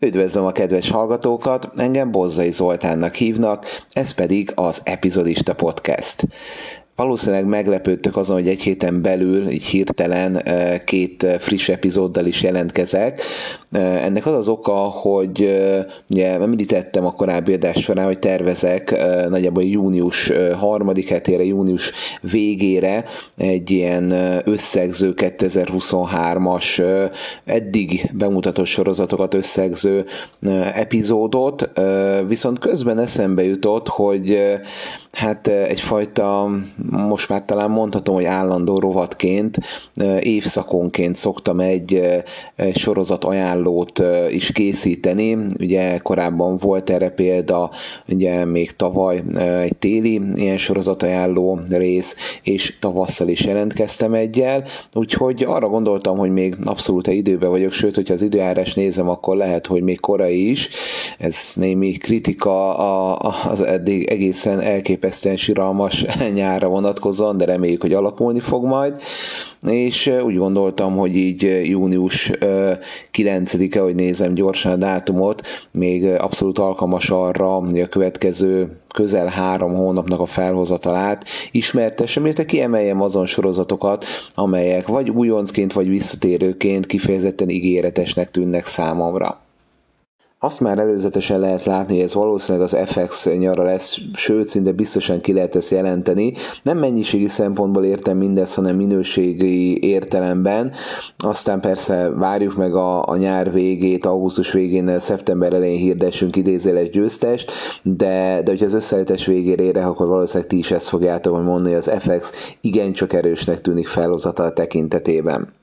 Üdvözlöm a kedves hallgatókat, engem Bozzai Zoltánnak hívnak, ez pedig az Epizodista Podcast valószínűleg meglepődtök azon, hogy egy héten belül, így hirtelen két friss epizóddal is jelentkezek. Ennek az az oka, hogy ugye említettem a korábbi adás során, hogy tervezek nagyjából június harmadik hetére, június végére egy ilyen összegző 2023-as eddig bemutatott sorozatokat összegző epizódot, viszont közben eszembe jutott, hogy hát egyfajta, most már talán mondhatom, hogy állandó rovatként, évszakonként szoktam egy sorozat ajánlót is készíteni. Ugye korábban volt erre példa, ugye még tavaly egy téli ilyen sorozat ajánló rész, és tavasszal is jelentkeztem egyel, úgyhogy arra gondoltam, hogy még abszolút időben vagyok, sőt, hogyha az időjárás nézem, akkor lehet, hogy még korai is. Ez némi kritika az eddig egészen elképesztő elképesztően siralmas nyárra vonatkozóan, de reméljük, hogy alakulni fog majd. És úgy gondoltam, hogy így június 9-e, hogy nézem gyorsan a dátumot, még abszolút alkalmas arra, hogy a következő közel három hónapnak a felhozatalát ismertessem, illetve kiemeljem azon sorozatokat, amelyek vagy újoncként, vagy visszatérőként kifejezetten ígéretesnek tűnnek számomra. Azt már előzetesen lehet látni, hogy ez valószínűleg az FX nyara lesz, sőt, szinte biztosan ki lehet ezt jelenteni. Nem mennyiségi szempontból értem mindezt, hanem minőségi értelemben. Aztán persze várjuk meg a, a nyár végét, augusztus végén, szeptember elején hirdessünk idézéles győztest, de, de hogyha az összeállítás végére érek, akkor valószínűleg ti is ezt fogjátok mondani, hogy az FX igencsak erősnek tűnik felhozatal tekintetében.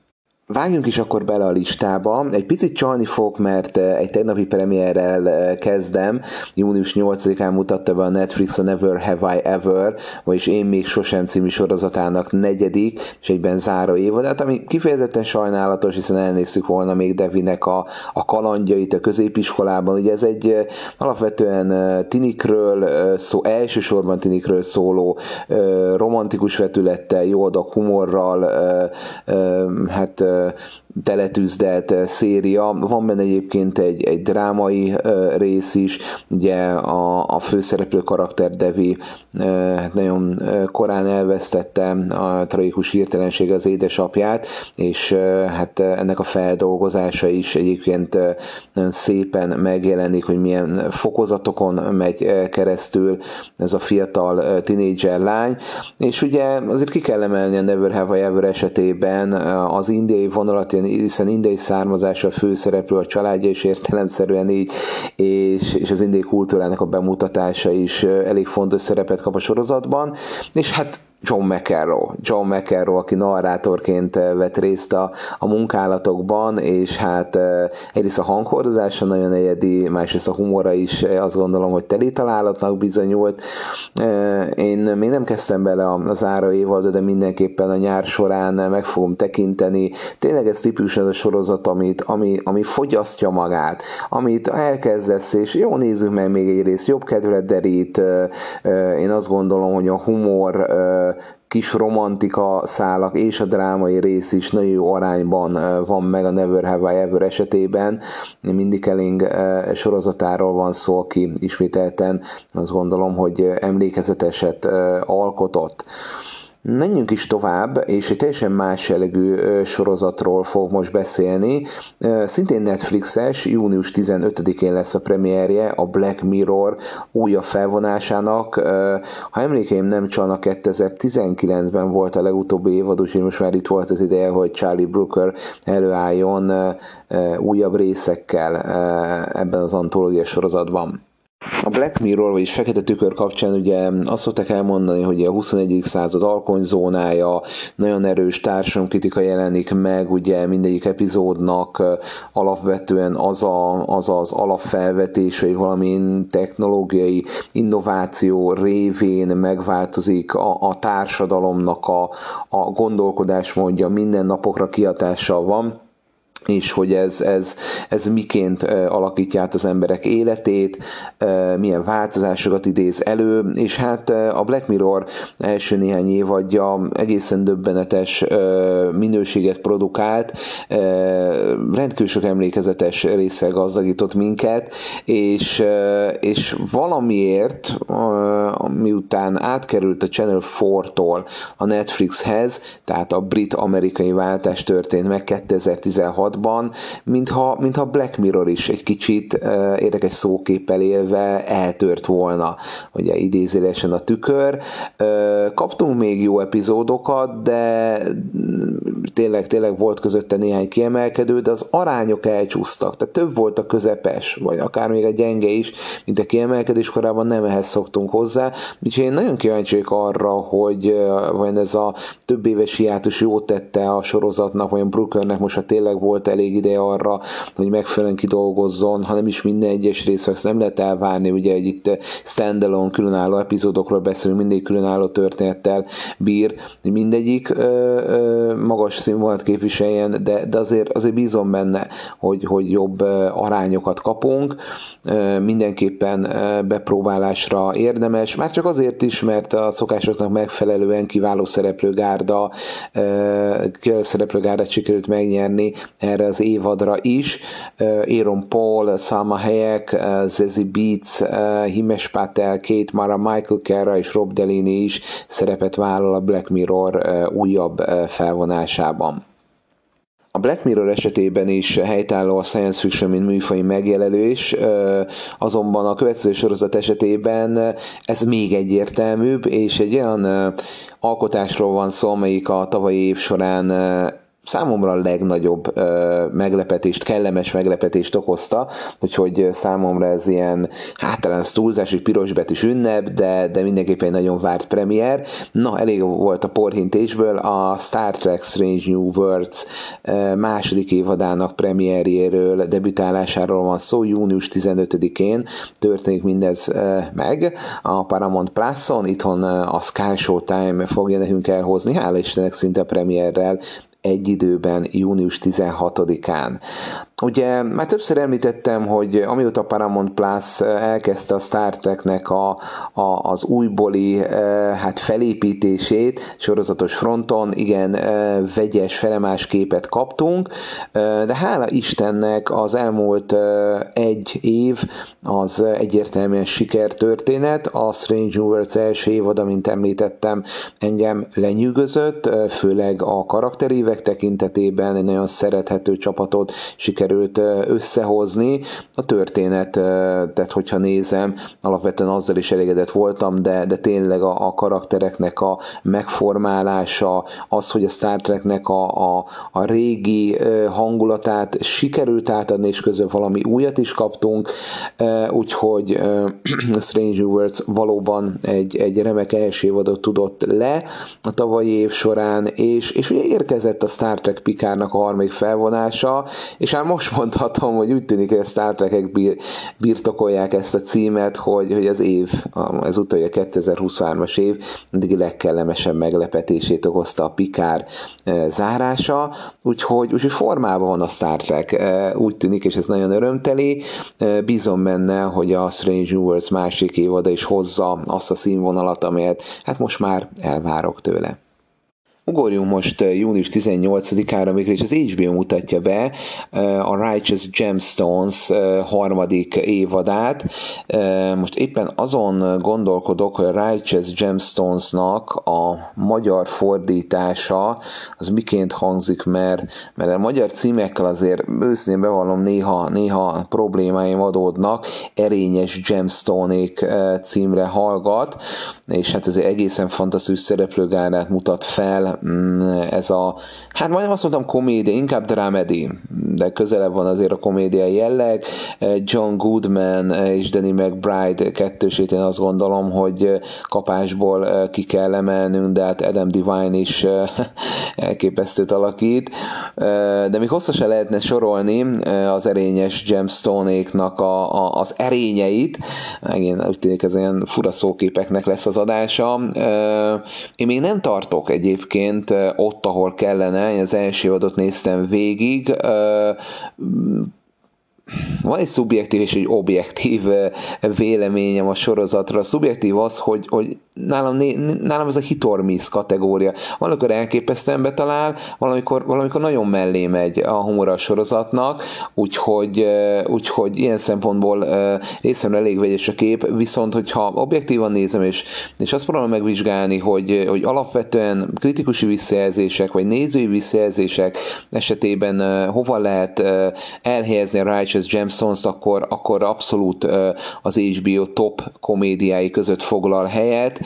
Vágjunk is akkor bele a listába. Egy picit csalni fog, mert eh, egy tegnapi premierrel eh, kezdem. Június 8-án mutatta be a Netflix a Never Have I Ever, vagyis Én még sosem című sorozatának negyedik, és egyben záró évadát, ami kifejezetten sajnálatos, hiszen elnéztük volna még Devinek a, a kalandjait a középiskolában. Ugye ez egy eh, alapvetően tinikről, szó, elsősorban tinikről szóló romantikus vetülettel, jó adag humorral, hát euh, teletűzdelt széria. Van benne egyébként egy, egy drámai rész is, ugye a, a főszereplő karakter Devi hát nagyon korán elvesztette a tragikus hirtelenség az édesapját, és hát ennek a feldolgozása is egyébként szépen megjelenik, hogy milyen fokozatokon megy keresztül ez a fiatal tinédzser lány, és ugye azért ki kell emelni a Never Have I Ever esetében az indiai vonalat, hiszen indiai származású a főszereplő, a családja is értelemszerűen így, és, és az indiai kultúrának a bemutatása is elég fontos szerepet kap a sorozatban, és hát John McEnroe. John McEnroe, aki narrátorként eh, vett részt a, a munkálatokban, és hát eh, egyrészt a hanghordozása nagyon egyedi, másrészt a humora is eh, azt gondolom, hogy teli találatnak bizonyult. Én még nem kezdtem bele a záró évadba, de mindenképpen a nyár során meg fogom tekinteni. Tényleg ez típus az a sorozat, amit, ami, ami fogyasztja magát, amit elkezdesz, és jó, nézzük meg még egy részt, jobb kedvre derít. Én azt gondolom, hogy a humor kis romantika szálak és a drámai rész is nagyon jó arányban van meg a Never Have I Ever esetében. Mindig Kelling sorozatáról van szó, aki ismételten azt gondolom, hogy emlékezeteset alkotott. Menjünk is tovább, és egy teljesen más jellegű sorozatról fog most beszélni. Szintén Netflixes, június 15-én lesz a premierje a Black Mirror újabb felvonásának. Ha emlékeim nem csalnak, 2019-ben volt a legutóbbi évad, úgyhogy most már itt volt az ideje, hogy Charlie Brooker előálljon újabb részekkel ebben az antológia sorozatban. A Black Mirror, vagyis Fekete Tükör kapcsán ugye azt szokták elmondani, hogy a 21. század alkonyzónája, nagyon erős társadalomkritika jelenik meg, ugye mindegyik epizódnak alapvetően az a, az, az alapfelvetés, hogy valami technológiai innováció révén megváltozik a, a társadalomnak a, a gondolkodásmódja, minden napokra kiatással van és hogy ez, ez, ez miként alakítja át az emberek életét, milyen változásokat idéz elő, és hát a Black Mirror első néhány évadja egészen döbbenetes minőséget produkált, rendkívül sok emlékezetes résszel gazdagított minket, és, és valamiért, miután átkerült a Channel 4-tól a Netflixhez, tehát a brit-amerikai váltás történt meg 2016 sorozatban, mintha, mintha Black Mirror is egy kicsit érdekes szóképpel élve eltört volna, ugye idézélesen a tükör. Kaptunk még jó epizódokat, de tényleg, tényleg volt közötte néhány kiemelkedő, de az arányok elcsúsztak, tehát több volt a közepes, vagy akár még a gyenge is, mint a kiemelkedés korábban nem ehhez szoktunk hozzá, úgyhogy én nagyon kíváncsi arra, hogy vajon ez a több éves hiátus jót tette a sorozatnak, vajon Brookernek most ha tényleg volt volt elég ideje arra, hogy megfelelően kidolgozzon, hanem is minden egyes részre ezt nem lehet elvárni, ugye, hogy itt standalone különálló epizódokról beszélünk, mindig különálló történettel bír, mindegyik ö, ö, magas színvonalat képviseljen, de, de azért, azért bízom benne, hogy, hogy jobb arányokat kapunk, ö, mindenképpen bepróbálásra érdemes, már csak azért is, mert a szokásoknak megfelelően kiváló szereplőgárda, kiváló szereplőgárdát sikerült megnyerni erre az évadra is. Aaron Paul, Salma Hayek, Zezi Beats, Himesh Patel, Kate Mara, Michael Kera és Rob Delaney is szerepet vállal a Black Mirror újabb felvonásában. A Black Mirror esetében is helytálló a science fiction, mint műfai megjelölés, azonban a következő sorozat esetében ez még egyértelműbb, és egy olyan alkotásról van szó, amelyik a tavalyi év során számomra a legnagyobb meglepetést, kellemes meglepetést okozta, úgyhogy számomra ez ilyen, hát talán túlzás, hogy pirosbetűs ünnep, de, de mindenképpen egy nagyon várt premier. Na, elég volt a porhintésből, a Star Trek Strange New Worlds második évadának premierjéről, debütálásáról van szó, június 15-én történik mindez meg a Paramount Plus-on, itthon a Sky Showtime fogja nekünk elhozni, hála Istennek szinte premierrel egy időben, június 16-án. Ugye már többször említettem, hogy amióta Paramount Plus elkezdte a Star Treknek a, a, az újbóli hát felépítését sorozatos fronton, igen, vegyes, felemás képet kaptunk, de hála Istennek az elmúlt egy év az egyértelműen sikertörténet. A Strange New Worlds első évad, amint említettem, engem lenyűgözött, főleg a karakterívek tekintetében egy nagyon szerethető csapatot sikerült sikerült összehozni. A történet, tehát hogyha nézem, alapvetően azzal is elégedett voltam, de, de tényleg a, a karaktereknek a megformálása, az, hogy a Star Treknek a, a, a régi hangulatát sikerült átadni, és közben valami újat is kaptunk, úgyhogy Strange Worlds valóban egy, egy remek első évadot tudott le a tavalyi év során, és, és ugye érkezett a Star Trek Pikárnak a harmadik felvonása, és hát most mondhatom, hogy úgy tűnik, hogy a Star Trek-ek bir, birtokolják ezt a címet, hogy, hogy az év, az utolja 2023-as év, mindig legkellemesebb meglepetését okozta a Pikár e, zárása, úgyhogy, úgyhogy formában van a Star Trek, e, úgy tűnik, és ez nagyon örömteli, e, bízom benne, hogy a Strange New Worlds másik évada is hozza azt a színvonalat, amelyet hát most már elvárok tőle. Ugorjunk most eh, június 18-ára, amikor is az HBO mutatja be eh, a Righteous Gemstones eh, harmadik évadát. Most éppen azon gondolkodok, hogy a Righteous Gemstones-nak a magyar fordítása az miként hangzik, mert, mert a magyar címekkel azért őszintén bevallom néha, néha problémáim adódnak, erényes gemstone címre hallgat, és hát ez egy egészen fantasztikus szereplőgárát mutat fel, ez a, hát majdnem azt mondtam komédia, inkább dramedy, de közelebb van azért a komédia jelleg. John Goodman és Danny McBride kettősét én azt gondolom, hogy kapásból ki kell emelnünk, de hát Adam Divine is elképesztőt alakít. De még hosszasan lehetne sorolni az erényes gemstone-éknak a, a, az erényeit. Megint úgy tűnik, ez ilyen fura szóképeknek lesz az adása. Én még nem tartok egyébként egyébként ott, ahol kellene, én az első adott néztem végig, van egy szubjektív és egy objektív véleményem a sorozatra. A szubjektív az, hogy, hogy nálam, nálam ez a hit or miss kategória. Valamikor elképesztően betalál, valamikor, valamikor nagyon mellé megy a humor a sorozatnak, úgyhogy, úgyhogy ilyen szempontból részemre elég vegyes a kép, viszont hogyha objektívan nézem, és, és azt próbálom megvizsgálni, hogy, hogy alapvetően kritikusi visszajelzések, vagy nézői visszajelzések esetében hova lehet elhelyezni a Righteous Gemstones, akkor, akkor abszolút az HBO top komédiái között foglal helyet,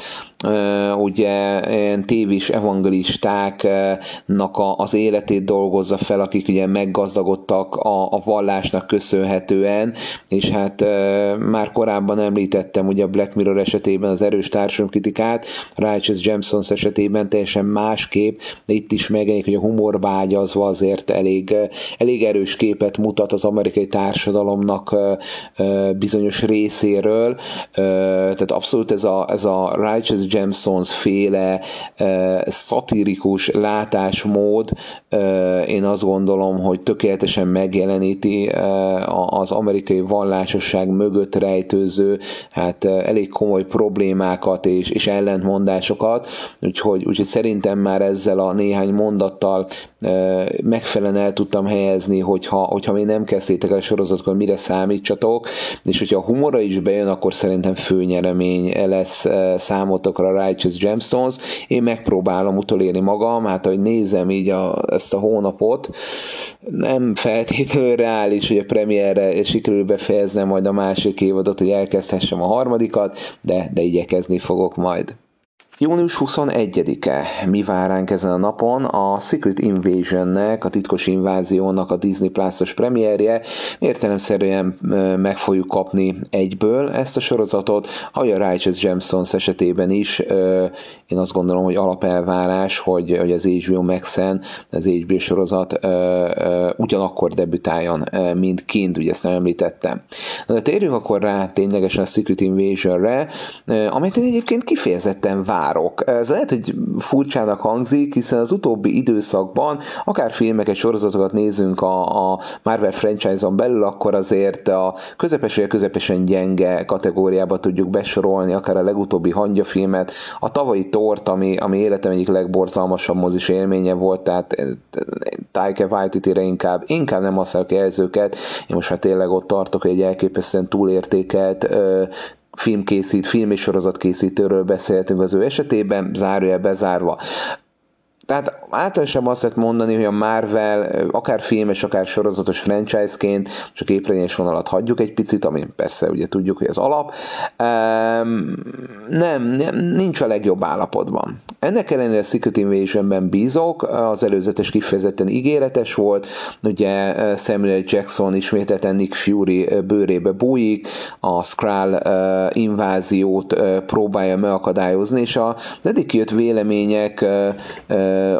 ugye tévés evangelistáknak az életét dolgozza fel, akik ugye meggazdagodtak a, a vallásnak köszönhetően, és hát már korábban említettem ugye a Black Mirror esetében az erős társadalomkritikát, Righteous Gemstones esetében teljesen másképp, de itt is megjelenik, hogy a humor vágyazva azért elég, elég erős képet mutat az amerikai társadalomnak bizonyos részéről, tehát abszolút ez a, ez a Righteous Gemstones féle szatirikus látásmód, én azt gondolom, hogy tökéletesen megjeleníti az amerikai vallásosság mögött rejtőző, hát elég komoly problémákat és, és ellentmondásokat, úgyhogy, úgyhogy szerintem már ezzel a néhány mondattal megfelelően el tudtam helyezni, hogyha, hogyha még nem kezdtétek el a sorozatot, akkor mire számítsatok, és hogyha a humora is bejön, akkor szerintem főnyeremény lesz számotok a Righteous Gemstones, én megpróbálom utolérni magam, hát ahogy nézem így a, ezt a hónapot, nem feltétlenül reális, hogy a premierre sikerül befejeznem majd a másik évadot, hogy elkezdhessem a harmadikat, de, de igyekezni fogok majd. Június 21-e. Mi vár ránk ezen a napon? A Secret Invasionnek, a titkos inváziónak a Disney Plus-os premierje. Értelemszerűen meg fogjuk kapni egyből ezt a sorozatot, ahogy a Righteous Gemstones esetében is. Én azt gondolom, hogy alapelvárás, hogy, hogy az HBO Max-en az HBO sorozat ugyanakkor debütáljon, mint kint, ugye ezt nem említettem. de térjünk akkor rá ténylegesen a Secret Invasion-re, amit én egyébként kifejezetten vár várok. Ez lehet, hogy furcsának hangzik, hiszen az utóbbi időszakban, akár filmeket, sorozatokat nézünk a, a Marvel franchise-on belül, akkor azért a közepes vagy közepesen gyenge kategóriába tudjuk besorolni, akár a legutóbbi hangyafilmet, a tavalyi tort, ami, ami életem egyik legborzalmasabb mozis élménye volt, tehát eh, Taika Waititi-re inkább, inkább nem használok jelzőket, én most már tényleg ott tartok, hogy egy elképesztően túlértékelt filmkészít, film és sorozatkészítőről beszéltünk az ő esetében, zárója bezárva. Tehát általában azt lehet mondani, hogy a Marvel akár filmes, akár sorozatos franchise-ként csak képregényes vonalat hagyjuk egy picit, ami persze ugye tudjuk, hogy az alap. Nem, nem, nincs a legjobb állapotban. Ennek ellenére a Secret Invasion-ben bízok, az előzetes kifejezetten ígéretes volt, ugye Samuel Jackson ismételten Nick Fury bőrébe bújik, a Skrull inváziót próbálja megakadályozni, és az eddig kijött vélemények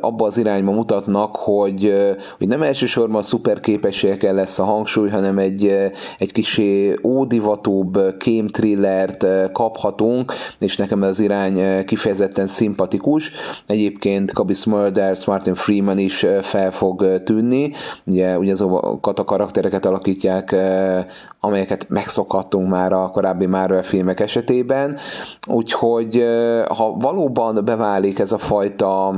abba az irányba mutatnak, hogy, hogy nem elsősorban a szuperképességekkel lesz a hangsúly, hanem egy, egy kicsi ódivatóbb kémtrillert kaphatunk, és nekem az irány kifejezetten szimpatikus. Egyébként Kabi Smulders, Martin Freeman is fel fog tűnni, ugye, ugye azokat a karaktereket alakítják, amelyeket megszokhattunk már a korábbi Marvel filmek esetében, úgyhogy ha valóban beválik ez a fajta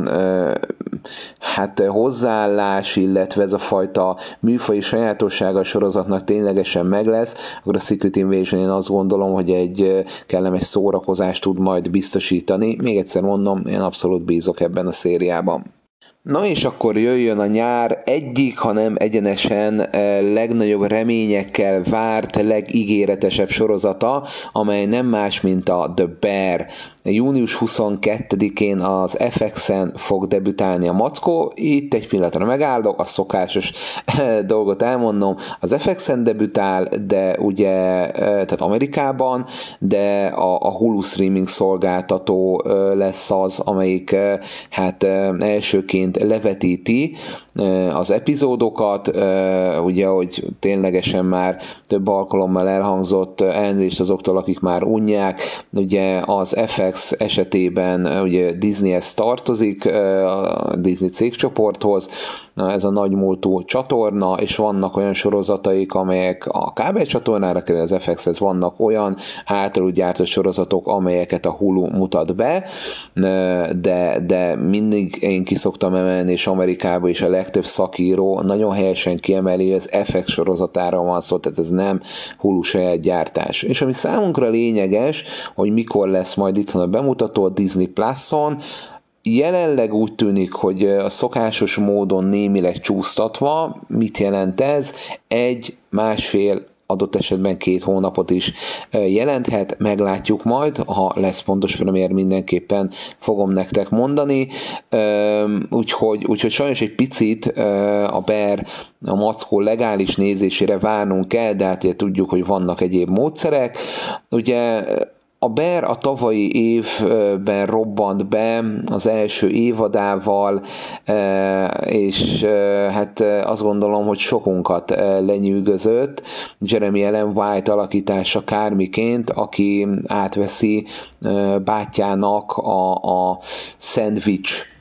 hát hozzáállás, illetve ez a fajta műfai sajátossága a sorozatnak ténylegesen meg lesz, akkor a Secret Invasion én azt gondolom, hogy egy kellemes szórakozást tud majd biztosítani. Még egyszer mondom, én abszolút bízok ebben a szériában. Na és akkor jöjjön a nyár egyik, hanem egyenesen legnagyobb reményekkel várt, legígéretesebb sorozata, amely nem más, mint a The Bear. Június 22-én az FX-en fog debütálni a Mackó. Itt egy pillanatra megállok, a szokásos dolgot elmondom. Az FX-en debütál, de ugye, tehát Amerikában, de a, a Hulu streaming szolgáltató lesz az, amelyik hát elsőként levetíti az epizódokat, ugye, hogy ténylegesen már több alkalommal elhangzott elnézést azoktól, akik már unják, ugye az FX esetében ugye Disneyhez tartozik, a Disney cégcsoporthoz, ez a nagymúltú csatorna, és vannak olyan sorozataik, amelyek a kábelcsatornára kerül, az FX-hez vannak olyan általuk gyártott sorozatok, amelyeket a Hulu mutat be, de, de mindig én kiszoktam emelni, és Amerikában is a legtöbb szakíró nagyon helyesen kiemeli, hogy az FX sorozatára van szó, tehát ez nem Hulu saját gyártás. És ami számunkra lényeges, hogy mikor lesz majd itt a bemutató a Disney Plus-on, Jelenleg úgy tűnik, hogy a szokásos módon némileg csúsztatva, mit jelent ez? Egy, másfél, adott esetben két hónapot is jelenthet, meglátjuk majd, ha lesz pontos premier, mindenképpen fogom nektek mondani, úgyhogy, úgyhogy sajnos egy picit a Bear a mackó legális nézésére várnunk kell, de hát tudjuk, hogy vannak egyéb módszerek. Ugye a Bear a tavalyi évben robbant be az első évadával, e, és e, hát azt gondolom, hogy sokunkat e, lenyűgözött. Jeremy Ellen White alakítása kármiként, aki átveszi bátyának a, a szendvics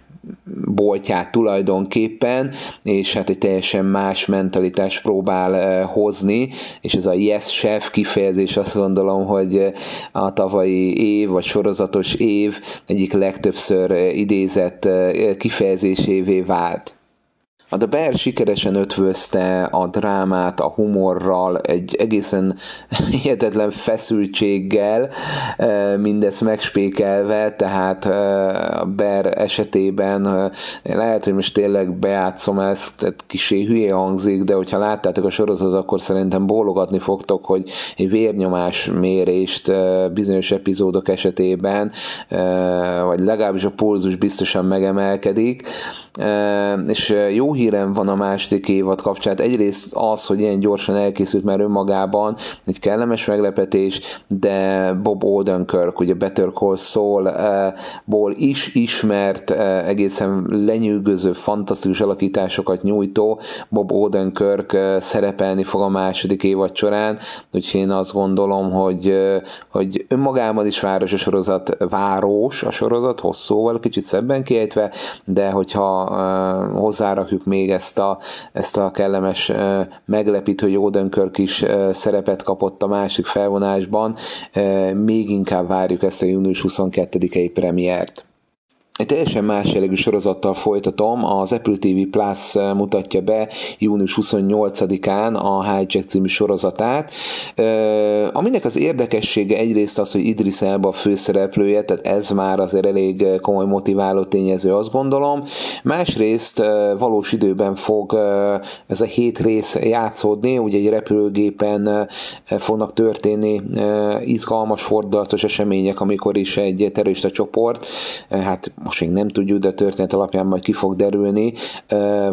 boltját tulajdonképpen, és hát egy teljesen más mentalitást próbál eh, hozni, és ez a yes chef kifejezés azt gondolom, hogy a tavalyi év, vagy sorozatos év egyik legtöbbször eh, idézett eh, kifejezésévé vált. A The Bear sikeresen ötvözte a drámát a humorral, egy egészen hihetetlen feszültséggel, mindezt megspékelve, tehát a Bear esetében lehet, hogy most tényleg beátszom ezt, tehát kisé hülye hangzik, de hogyha láttátok a sorozatot, akkor szerintem bólogatni fogtok, hogy egy vérnyomás mérést bizonyos epizódok esetében, vagy legalábbis a pulzus biztosan megemelkedik, és jó hírem van a második évad kapcsán. Egyrészt az, hogy ilyen gyorsan elkészült már önmagában, egy kellemes meglepetés, de Bob Odenkirk, ugye Better Call Saul-ból is ismert, egészen lenyűgöző, fantasztikus alakításokat nyújtó Bob Odenkirk szerepelni fog a második évad során, úgyhogy én azt gondolom, hogy, hogy önmagában is város a sorozat, város a sorozat, hosszúval, kicsit szebben kiejtve, de hogyha hozzárakjuk még ezt a, ezt a kellemes meglepítő, hogy Odenkirk is szerepet kapott a másik felvonásban, még inkább várjuk ezt a június 22-i premiért. Egy teljesen más jellegű sorozattal folytatom, az Apple TV Plus eh, mutatja be június 28-án a Hijack című sorozatát, eh, aminek az érdekessége egyrészt az, hogy Idris Elba a főszereplője, tehát ez már azért elég eh, komoly motiváló tényező, azt gondolom. Másrészt valós időben fog ez a hét rész játszódni, ugye egy repülőgépen fognak történni izgalmas, fordulatos események, amikor is egy terrorista csoport, hát most még nem tudjuk, de a történet alapján majd ki fog derülni,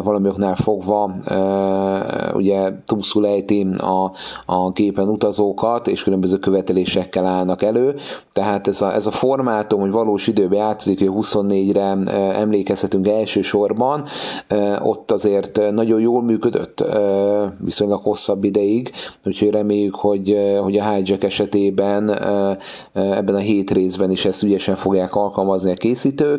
valamioknál fogva ugye túlszul ejti a, a gépen utazókat, és különböző követelésekkel állnak elő, tehát ez a, ez a formátum, hogy valós időben játszik, hogy 24-re emlékezhetünk elsősorban, ott azért nagyon jól működött viszonylag hosszabb ideig, úgyhogy reméljük, hogy, hogy a hijack esetében ebben a hét részben is ezt ügyesen fogják alkalmazni a készítők,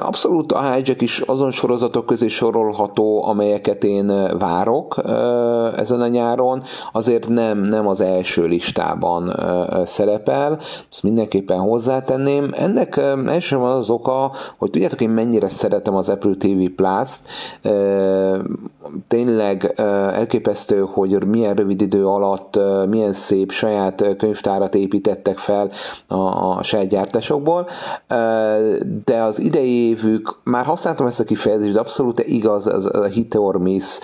Abszolút a Hijack is azon sorozatok közé sorolható, amelyeket én várok ezen a nyáron, azért nem, nem az első listában szerepel, ezt mindenképpen hozzátenném. Ennek elsősorban az oka, hogy tudjátok én mennyire szeretem az Apple TV Plus-t, tényleg elképesztő, hogy milyen rövid idő alatt milyen szép saját könyvtárat építettek fel a, a saját gyártásokból, de az idei évük, már használtam ezt a kifejezést, de abszolút igaz, az a hit or miss.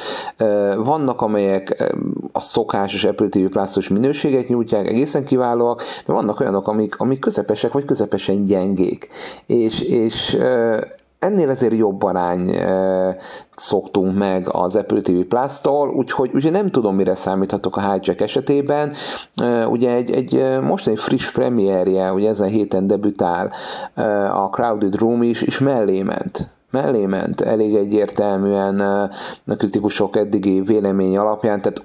Vannak, amelyek a szokásos Apple TV plus minőséget nyújtják, egészen kiválóak, de vannak olyanok, amik, amik közepesek, vagy közepesen gyengék. És, és ennél ezért jobb arány e, szoktunk meg az Apple TV Plus-tól, úgyhogy, úgyhogy nem tudom, mire számíthatok a Hijack esetében. E, ugye egy, egy mostani friss premierje, ugye ezen héten debütál e, a Crowded Room is, és mellé ment mellé ment, elég egyértelműen a kritikusok eddigi vélemény alapján, tehát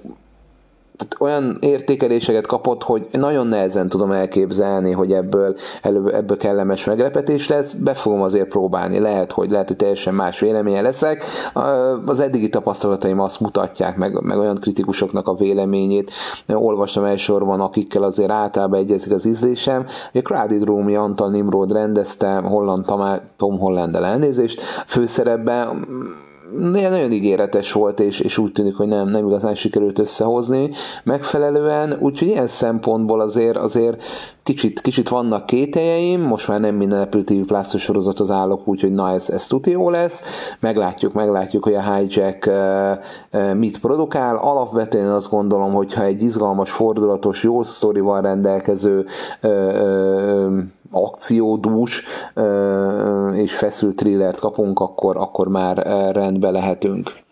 tehát olyan értékeléseket kapott, hogy nagyon nehezen tudom elképzelni, hogy ebből, ebből, ebből kellemes meglepetés lesz, be fogom azért próbálni, lehet, hogy lehet, hogy teljesen más véleménye leszek. Az eddigi tapasztalataim azt mutatják, meg, meg olyan kritikusoknak a véleményét, olvastam elsősorban, akikkel azért általában egyezik az ízlésem, a Crowded Room Antal Nimrod rendezte, Holland Tom Holland elnézést, főszerepben nagyon ígéretes volt, és, és úgy tűnik, hogy nem, nem igazán sikerült összehozni. Megfelelően, úgyhogy ilyen szempontból azért, azért kicsit, kicsit vannak kételjeim, most már nem minden Apple TV Plus sorozathoz állok, úgyhogy na ez, ez tuti jó lesz, meglátjuk, meglátjuk, hogy a Hijack mit produkál, alapvetően azt gondolom, hogyha egy izgalmas, fordulatos, jó sztorival rendelkező akciódús és feszült thrillert kapunk, akkor, akkor már rendbe lehetünk.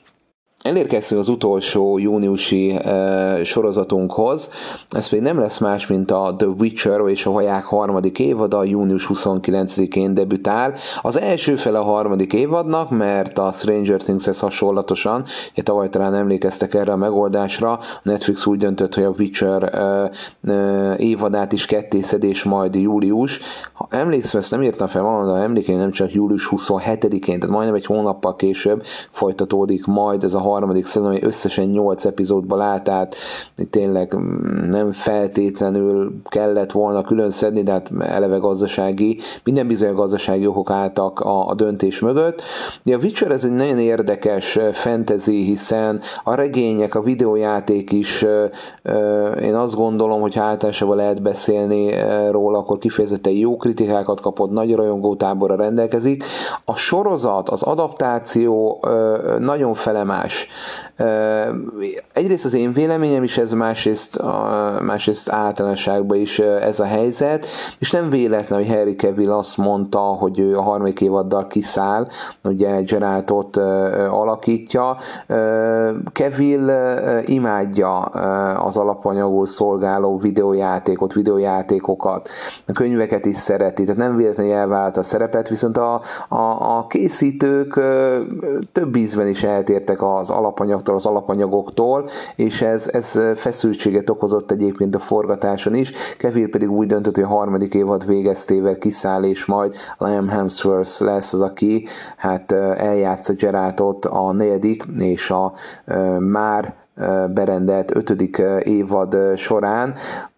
Elérkeztünk az utolsó júniusi uh, sorozatunkhoz, ez pedig nem lesz más, mint a The Witcher és a Vaják harmadik évada, június 29-én debütál. Az első fele a harmadik évadnak, mert a Stranger Things-hez hasonlatosan, ugye tavaly talán emlékeztek erre a megoldásra, Netflix úgy döntött, hogy a Witcher uh, uh, évadát is kettészed, és majd július. Ha emlékszem, ezt nem írtam fel, van emlékeim, nem csak július 27-én, tehát majdnem egy hónappal később folytatódik majd ez a harmadik szezon, ami összesen 8 epizódban lát át, tényleg nem feltétlenül kellett volna külön szedni, de hát eleve gazdasági, minden bizony gazdasági okok álltak a, a döntés mögött. De a Witcher ez egy nagyon érdekes fantasy, hiszen a regények, a videójáték is, én azt gondolom, hogy általában lehet beszélni róla, akkor kifejezetten jó kritikákat kapott, nagy rajongótáborra rendelkezik. A sorozat, az adaptáció nagyon felemás. Egyrészt az én véleményem is ez, másrészt, másrészt általánosságban is ez a helyzet, és nem véletlen, hogy Harry Cavill azt mondta, hogy ő a harmadik évaddal kiszáll, ugye Geraltot alakítja. Cavill imádja az alapanyagul szolgáló videójátékot, videójátékokat, a könyveket is szereti, tehát nem véletlenül elvált a szerepet, viszont a, a, a készítők több ízben is eltértek az alapanyagtól, az alapanyagoktól, és ez, ez feszültséget okozott egyébként a forgatáson is. Kevin pedig úgy döntött, hogy a harmadik évad végeztével kiszáll, és majd Liam Hemsworth lesz az, aki hát eljátsza Geraltot a negyedik és a már berendelt ötödik évad során,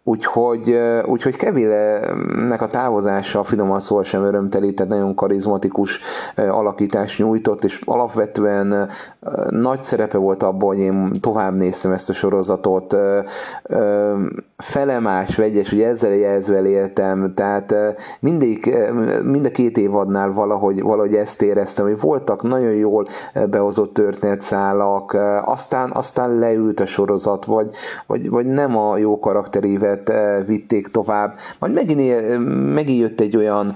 Úgyhogy, úgyhogy Kevilnek a távozása finoman szól sem örömteli, tehát nagyon karizmatikus alakítás nyújtott, és alapvetően nagy szerepe volt abban, hogy én tovább néztem ezt a sorozatot. Felemás, vegyes, hogy ezzel jelzve éltem, tehát mindig, mind a két évadnál valahogy, valahogy ezt éreztem, hogy voltak nagyon jól behozott történetszálak, aztán, aztán leült a sorozat, vagy, vagy, vagy nem a jó karakterívet történetet vitték tovább, majd megint, megint jött egy olyan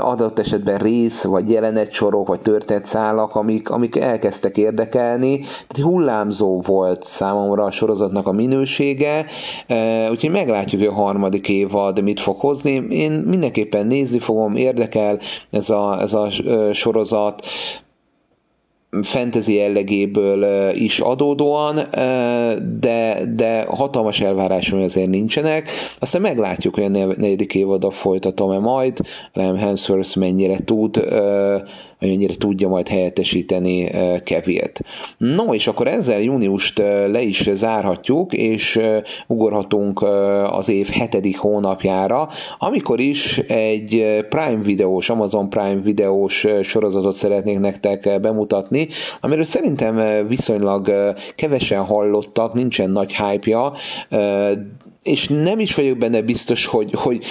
adott esetben rész, vagy jelenetsorok, vagy történetszálak, amik, amik elkezdtek érdekelni, tehát hullámzó volt számomra a sorozatnak a minősége, úgyhogy meglátjuk, hogy a harmadik évad mit fog hozni. Én mindenképpen nézni fogom, érdekel ez a, ez a sorozat, fantasy jellegéből is adódóan, de, de hatalmas elvárásom azért nincsenek. Aztán meglátjuk, hogy a negyedik évada folytatom-e majd, Liam Hemsworth mennyire tud mennyire tudja majd helyettesíteni Kevilt. No, és akkor ezzel júniust le is zárhatjuk, és ugorhatunk az év hetedik hónapjára, amikor is egy Prime videós, Amazon Prime videós sorozatot szeretnék nektek bemutatni, amiről szerintem viszonylag kevesen hallottak, nincsen nagy hype-ja, és nem is vagyok benne biztos, hogy, hogy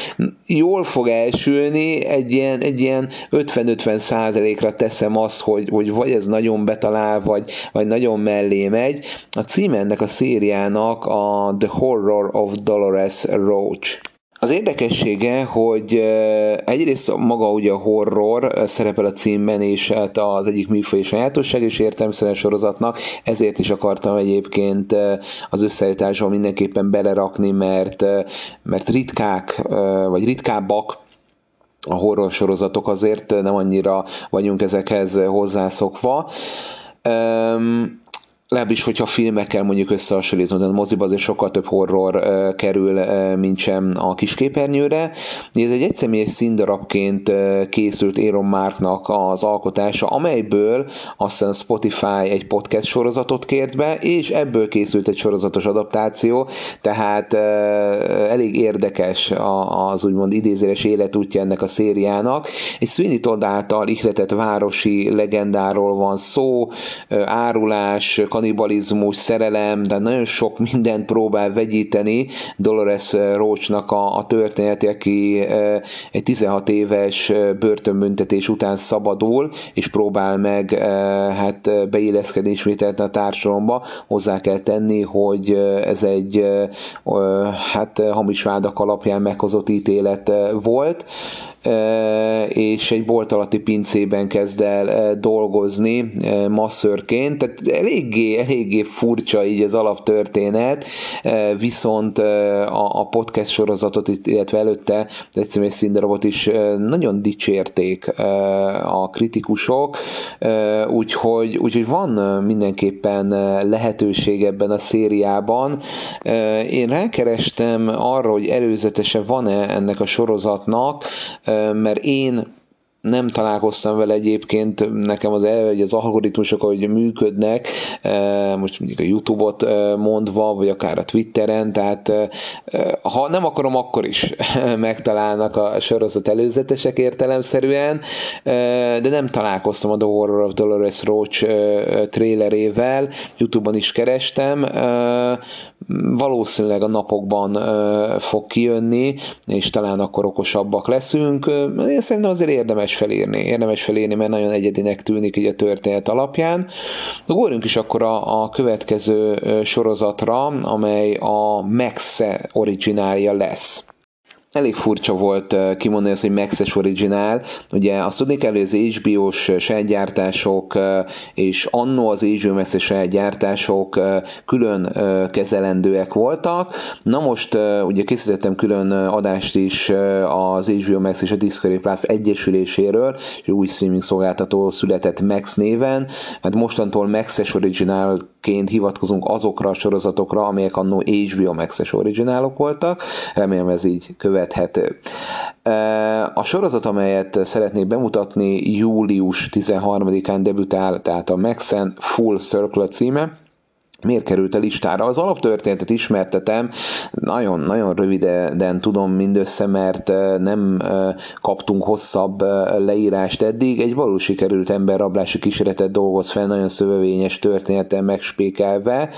jól fog elsülni, egy ilyen, egy ilyen 50-50 százalékra teszem azt, hogy, hogy vagy ez nagyon betalál, vagy, vagy nagyon mellé megy. A címe ennek a szériának a The Horror of Dolores Roach. Az érdekessége, hogy egyrészt maga ugye a horror szerepel a címben, és hát az egyik műfaj sajátosság is értelmszerűen sorozatnak, ezért is akartam egyébként az összeállításban mindenképpen belerakni, mert, mert ritkák, vagy ritkábbak a horror sorozatok azért nem annyira vagyunk ezekhez hozzászokva. Legalábbis, hogyha filmekkel mondjuk összehasonlítom, tehát a moziba azért sokkal több horror uh, kerül, uh, mint sem a kisképernyőre. Ez egy egyszemélyes színdarabként uh, készült Aaron Marknak az alkotása, amelyből aztán Spotify egy podcast sorozatot kért be, és ebből készült egy sorozatos adaptáció, tehát uh, elég érdekes az úgymond idézéres életútja ennek a szériának. Egy Sweeney Todd által ihletett városi legendáról van szó, uh, árulás, kanibalizmus, szerelem, de nagyon sok mindent próbál vegyíteni Dolores Roachnak a, a történeti, aki e, egy 16 éves börtönbüntetés után szabadul, és próbál meg hát beilleszkedni ismételten a társadalomba. Hozzá kell tenni, hogy ez egy hát hamis vádak alapján meghozott ítélet volt és egy bolt alatti pincében kezd el dolgozni masszörként, tehát eléggé, eléggé furcsa így az alaptörténet, viszont a, podcast sorozatot, illetve előtte egyszerűen színdarabot is nagyon dicsérték a kritikusok, úgyhogy, úgyhogy van mindenképpen lehetőség ebben a szériában. Én rákerestem arra, hogy előzetesen van-e ennek a sorozatnak, mert én nem találkoztam vele egyébként, nekem az el, hogy az algoritmusok, ahogy működnek, most mondjuk a YouTube-ot mondva, vagy akár a Twitteren, tehát ha nem akarom, akkor is megtalálnak a sorozat előzetesek értelemszerűen, de nem találkoztam a The Horror of Dolores Roach trailerével, YouTube-on is kerestem, valószínűleg a napokban fog kijönni, és talán akkor okosabbak leszünk. Én szerintem azért érdemes felírni, érdemes felírni, mert nagyon egyedinek tűnik így a történet alapján. Ugorjunk is akkor a, a következő sorozatra, amely a Max originálja lesz elég furcsa volt kimondani ezt, hogy Maxes Original. Ugye azt tudni kell, hogy az HBO-s sajátgyártások és annó az HBO Max sajátgyártások külön kezelendőek voltak. Na most ugye készítettem külön adást is az HBO Max és a Discovery Plus egyesüléséről, és új streaming szolgáltató született Max néven. Hát mostantól Maxes Originalként hivatkozunk azokra a sorozatokra, amelyek annó HBO Maxes originálok voltak. Remélem ez így követ követhető. A sorozat, amelyet szeretnék bemutatni, július 13-án debütál, tehát a Maxen Full Circle címe, miért került a listára. Az alaptörténetet ismertetem, nagyon-nagyon röviden tudom mindössze, mert nem kaptunk hosszabb leírást eddig. Egy valós sikerült emberrablási kísérletet dolgoz fel, nagyon szövevényes történeten megspékelve,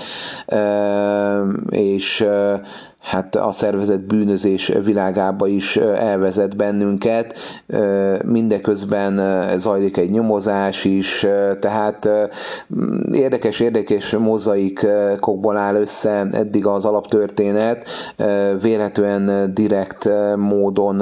és hát a szervezet bűnözés világába is elvezet bennünket, mindeközben zajlik egy nyomozás is, tehát érdekes-érdekes mozaikokból áll össze eddig az alaptörténet, véletlenül direkt módon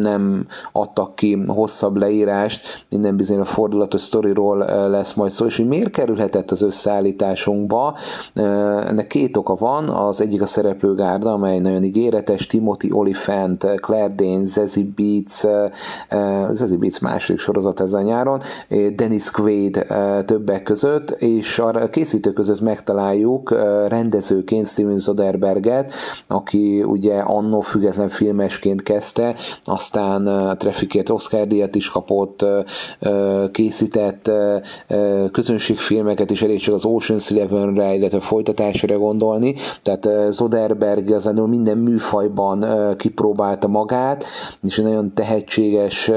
nem adtak ki hosszabb leírást, minden bizony a fordulatos sztoriról lesz majd szó, és hogy miért kerülhetett az összeállításunkba, ennek két oka van, az egyik a szereplő gárda, amely nagyon ígéretes, Timothy Olyphant, Claire Danes, Zazie Beats, eh, eh, Zazie Beats második sorozat ezen nyáron, eh, Dennis Quaid többek között, és a készítő között megtaláljuk rendezőként Steven Soderberget, aki ugye annó független filmesként kezdte, aztán Trafficért Oscar díjat is kapott, készített közönségfilmeket is, elég csak az Ocean's Eleven-re, illetve folytatásra gondolni, tehát Soderberg igazánul minden műfajban kipróbálta magát, és egy nagyon tehetséges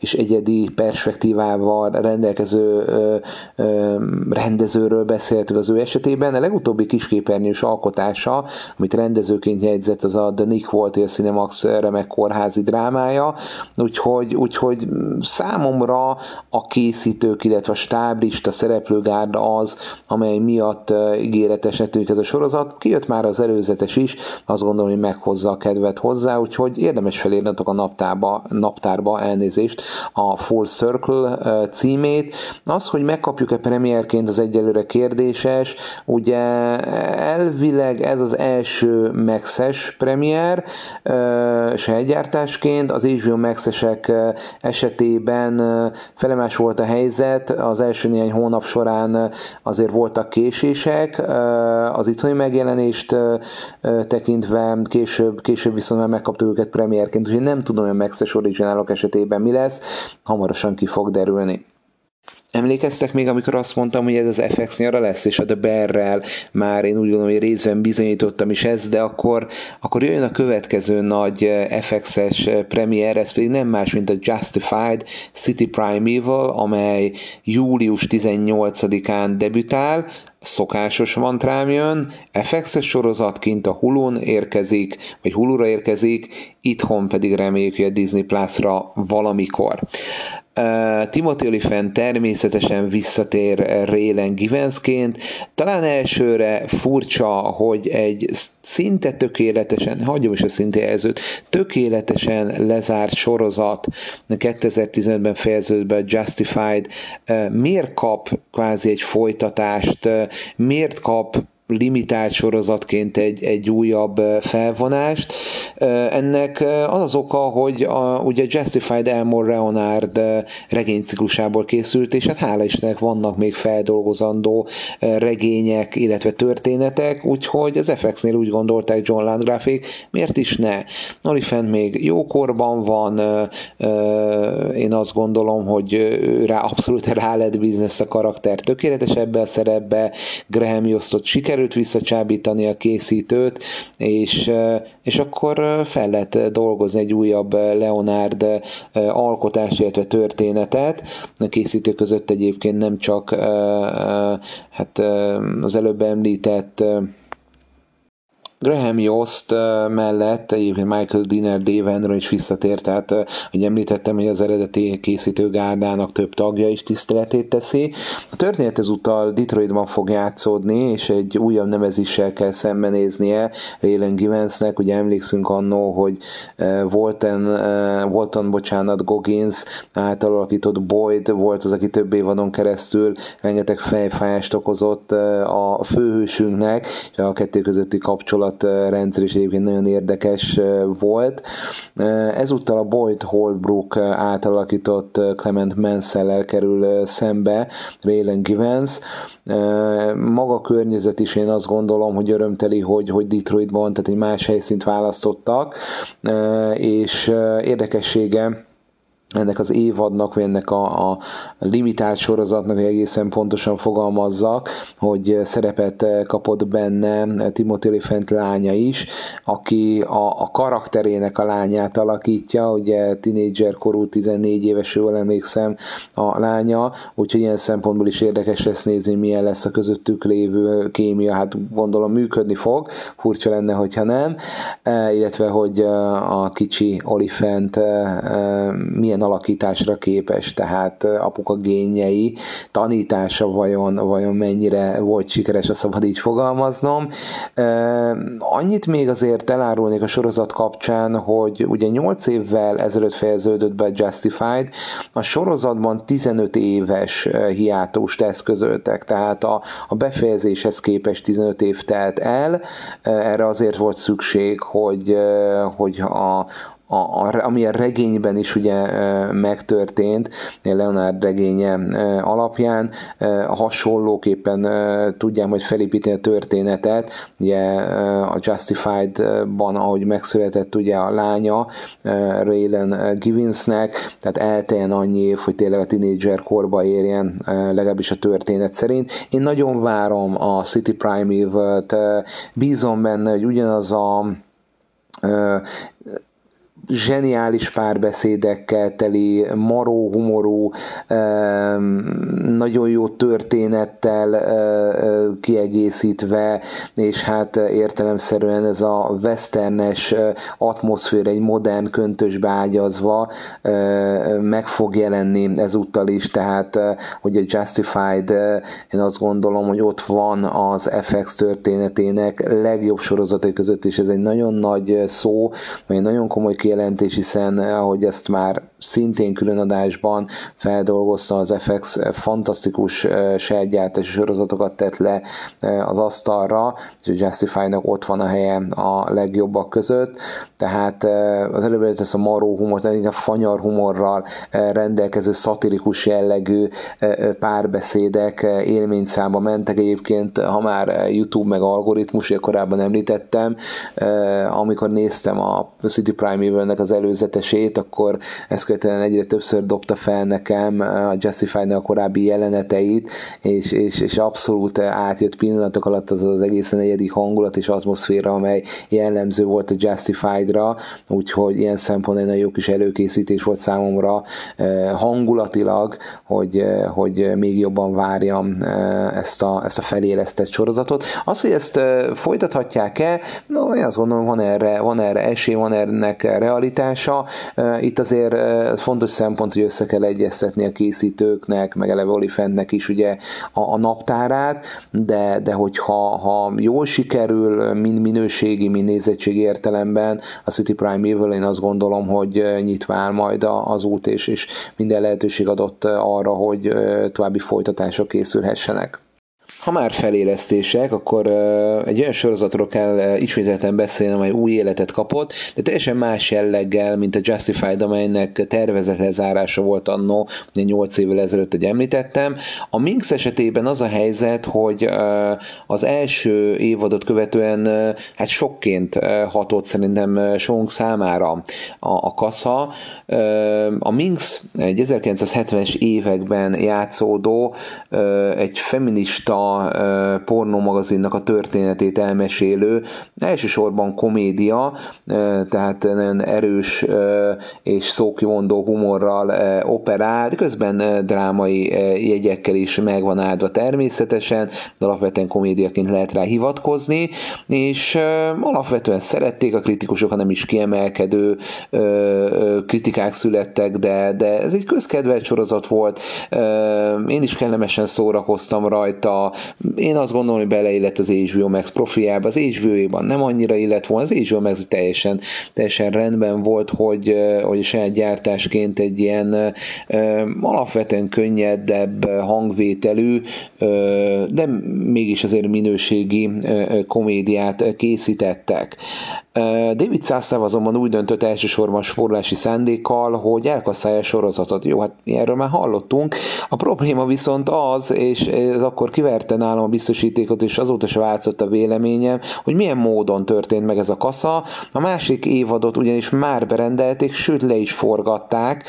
és egyedi perspektívával rendelkező rendezőről beszéltük az ő esetében. A legutóbbi kisképernyős alkotása, amit rendezőként jegyzett, az a The Nick volt a Cinemax remek kórházi drámája, úgyhogy, úgyhogy számomra a készítők, illetve a stáblista szereplőgárda az, amely miatt ígéretesnek tűnik ez a sorozat. Kijött már az előző előzetes is, azt gondolom, hogy meghozza a kedvet hozzá, úgyhogy érdemes felírnatok a naptárba, naptárba elnézést a Full Circle címét. Az, hogy megkapjuk-e premierként az egyelőre kérdéses, ugye elvileg ez az első Maxes premier, sejtgyártásként, az HBO Maxesek esetében felemás volt a helyzet, az első néhány hónap során azért voltak késések, az itthoni megjelenést tekintve később, később viszont már megkaptuk őket premierként, úgyhogy nem tudom, hogy a Maxes originálok esetében mi lesz, hamarosan ki fog derülni. Emlékeztek még, amikor azt mondtam, hogy ez az FX nyara lesz, és a The Bear-rel már én úgy gondolom, hogy részben bizonyítottam is ezt, de akkor, akkor jön a következő nagy eh, FX-es eh, premier, ez pedig nem más, mint a Justified City Primeval, amely július 18-án debütál, szokásos van rám jön, FX-es a Hulun érkezik, vagy Hulura érkezik, itthon pedig reméljük, hogy a Disney Plus-ra valamikor. Timothy Olyphant természetesen visszatér Raylan Givensként. Talán elsőre furcsa, hogy egy szinte tökéletesen, hagyom is a szinte jelzőt, tökéletesen lezárt sorozat 2015-ben fejeződött be Justified, miért kap kvázi egy folytatást, miért kap limitált sorozatként egy, egy újabb felvonást. Ennek az az oka, hogy a, ugye Justified Elmore Leonard regényciklusából készült, és hát hála Istennek vannak még feldolgozandó regények, illetve történetek, úgyhogy az FX-nél úgy gondolták John Landgrafék, miért is ne? Oliphant még jókorban van, én azt gondolom, hogy rá abszolút rá lett biznisz a karakter tökéletes ebbe a szerepbe, Graham Jostot sikerült sikerült visszacsábítani a készítőt, és, és akkor fel lehet dolgozni egy újabb Leonard alkotás, illetve történetet. A készítő között egyébként nem csak hát az előbb említett Graham Yost mellett egyébként Michael Dinner Dave is visszatért, tehát hogy említettem, hogy az eredeti készítőgárdának több tagja is tiszteletét teszi. A történet ezúttal Detroitban fog játszódni, és egy újabb nevezéssel kell szembenéznie Raylan Givensnek, ugye emlékszünk annó, hogy Walton, Walton bocsánat, Goggins által alakított Boyd volt az, aki több évadon keresztül rengeteg fejfájást okozott a főhősünknek, és a kettő közötti kapcsolat rendszer is egyébként nagyon érdekes volt. Ezúttal a Boyd Holbrook által alakított Clement Mansell-el kerül szembe Raylan Givens, maga környezet is én azt gondolom, hogy örömteli, hogy, hogy Detroitban, tehát egy más helyszínt választottak, és érdekessége, ennek az évadnak, vagy ennek a, a limitált sorozatnak, hogy egészen pontosan fogalmazzak, hogy szerepet kapott benne Timothy Olyphant lánya is, aki a, a karakterének a lányát alakítja, ugye tinédzser korú 14 éves, jól emlékszem a lánya, úgyhogy ilyen szempontból is érdekes lesz nézni, milyen lesz a közöttük lévő kémia, hát gondolom működni fog, furcsa lenne, hogyha nem, e, illetve hogy a kicsi Olyphant e, milyen milyen alakításra képes, tehát apuka génjei tanítása vajon, vajon mennyire volt sikeres, a szabad így fogalmaznom. Annyit még azért elárulnék a sorozat kapcsán, hogy ugye 8 évvel ezelőtt fejeződött be Justified, a sorozatban 15 éves hiátust eszközöltek, tehát a, a befejezéshez képest 15 év telt el, erre azért volt szükség, hogy, hogy a, a, a, ami a regényben is ugye megtörtént, Leonard regénye alapján, hasonlóképpen tudják hogy felépíteni a történetet, ugye a Justified-ban, ahogy megszületett ugye a lánya Raylan Givinsnek, tehát elteljen annyi év, hogy tényleg a tínédzser korba érjen, legalábbis a történet szerint. Én nagyon várom a City Primeval-t, bízom benne, hogy ugyanaz a zseniális párbeszédekkel teli, maró humorú, nagyon jó történettel kiegészítve, és hát értelemszerűen ez a westernes atmoszféra egy modern köntösbe ágyazva meg fog jelenni ezúttal is, tehát hogy a Justified, én azt gondolom, hogy ott van az FX történetének legjobb sorozatai között, és ez egy nagyon nagy szó, egy nagyon komoly kijelentés, hiszen ahogy ezt már szintén különadásban feldolgozta az FX, fantasztikus sejtgyártási sorozatokat tett le az asztalra, és a Justify-nak ott van a helye a legjobbak között, tehát az előbb ez a maró humor, tehát inkább fanyar humorral rendelkező szatirikus jellegű párbeszédek élményszámba mentek. Egyébként, ha már YouTube meg algoritmus, ugye korábban említettem, amikor néztem a City Prime Evil-nek az előzetesét, akkor ezt követően egyre többször dobta fel nekem a Justify-nak a korábbi jeleneteit, és, és, és abszolút átjött pillanatok alatt az az egészen negyedik hangulat és atmoszféra, amely jellemző volt a Justified-ra, úgyhogy ilyen szempontból egy nagyon jó kis előkészítés volt számomra hangulatilag, hogy, hogy még jobban várjam ezt a, ezt a felélesztett sorozatot. Az, hogy ezt folytathatják-e, no, én azt gondolom, van erre, van erre esély, van ennek realitása. Itt azért fontos szempont, hogy össze kell egyeztetni a készítőknek, meg eleve Olifentnek is ugye a, a naptárát, de, de hogyha ha jól sikerül, mind minőségi, mind nézettségi értelemben a City Prime Evil, én azt gondolom, hogy nyitva áll majd az út, és, és minden lehetőség adott arra, hogy további folytatások készülhessenek. Ha már felélesztések, akkor egy olyan sorozatról kell ismételten beszélni, amely új életet kapott, de teljesen más jelleggel, mint a Justified, amelynek tervezett lezárása volt annó, 8 évvel ezelőtt, hogy említettem. A Minx esetében az a helyzet, hogy az első évadot követően hát sokként hatott szerintem sónk számára a, a kasza. A Minx egy 1970-es években játszódó, egy feminista pornómagazinnak a történetét elmesélő, elsősorban komédia, tehát nagyon erős és szókivondó humorral operál, közben drámai jegyekkel is megvan áldva természetesen, de alapvetően komédiaként lehet rá hivatkozni, és alapvetően szerették a kritikusok, hanem is kiemelkedő kritikák születtek, de, de ez egy közkedvelt sorozat volt, én is kellemesen szórakoztam rajta, én azt gondolom, hogy beleillett az HBO Max profiába, az HBO-ban nem annyira illet volna, az HBO Max teljesen, teljesen rendben volt, hogy, hogy saját gyártásként egy ilyen alapvetően könnyedebb hangvételű, de mégis azért minőségi komédiát készítettek. David Szászáv azonban úgy döntött elsősorban spórolási szándékkal, hogy elkasszálja a sorozatot. Jó, hát erről már hallottunk. A probléma viszont az, és ez akkor kiverte nálam a biztosítékot, és azóta se változott a véleményem, hogy milyen módon történt meg ez a kasza. A másik évadot ugyanis már berendelték, sőt le is forgatták,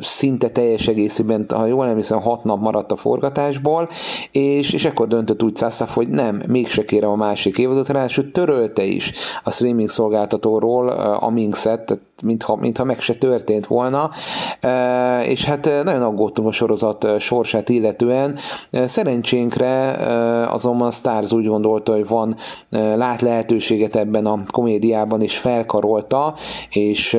szinte teljes egészében, ha jól emlékszem, hat nap maradt a forgatásból, és, és ekkor döntött úgy Szászáv, hogy nem, mégse kérem a másik évadot, ráadásul törölte is a streaming szolgáltatóról a Minxet, tehát mintha, mintha meg se történt volna, és hát nagyon aggódtunk a sorozat sorsát illetően. Szerencsénkre azonban Stars úgy gondolta, hogy van, lát lehetőséget ebben a komédiában, és felkarolta, és,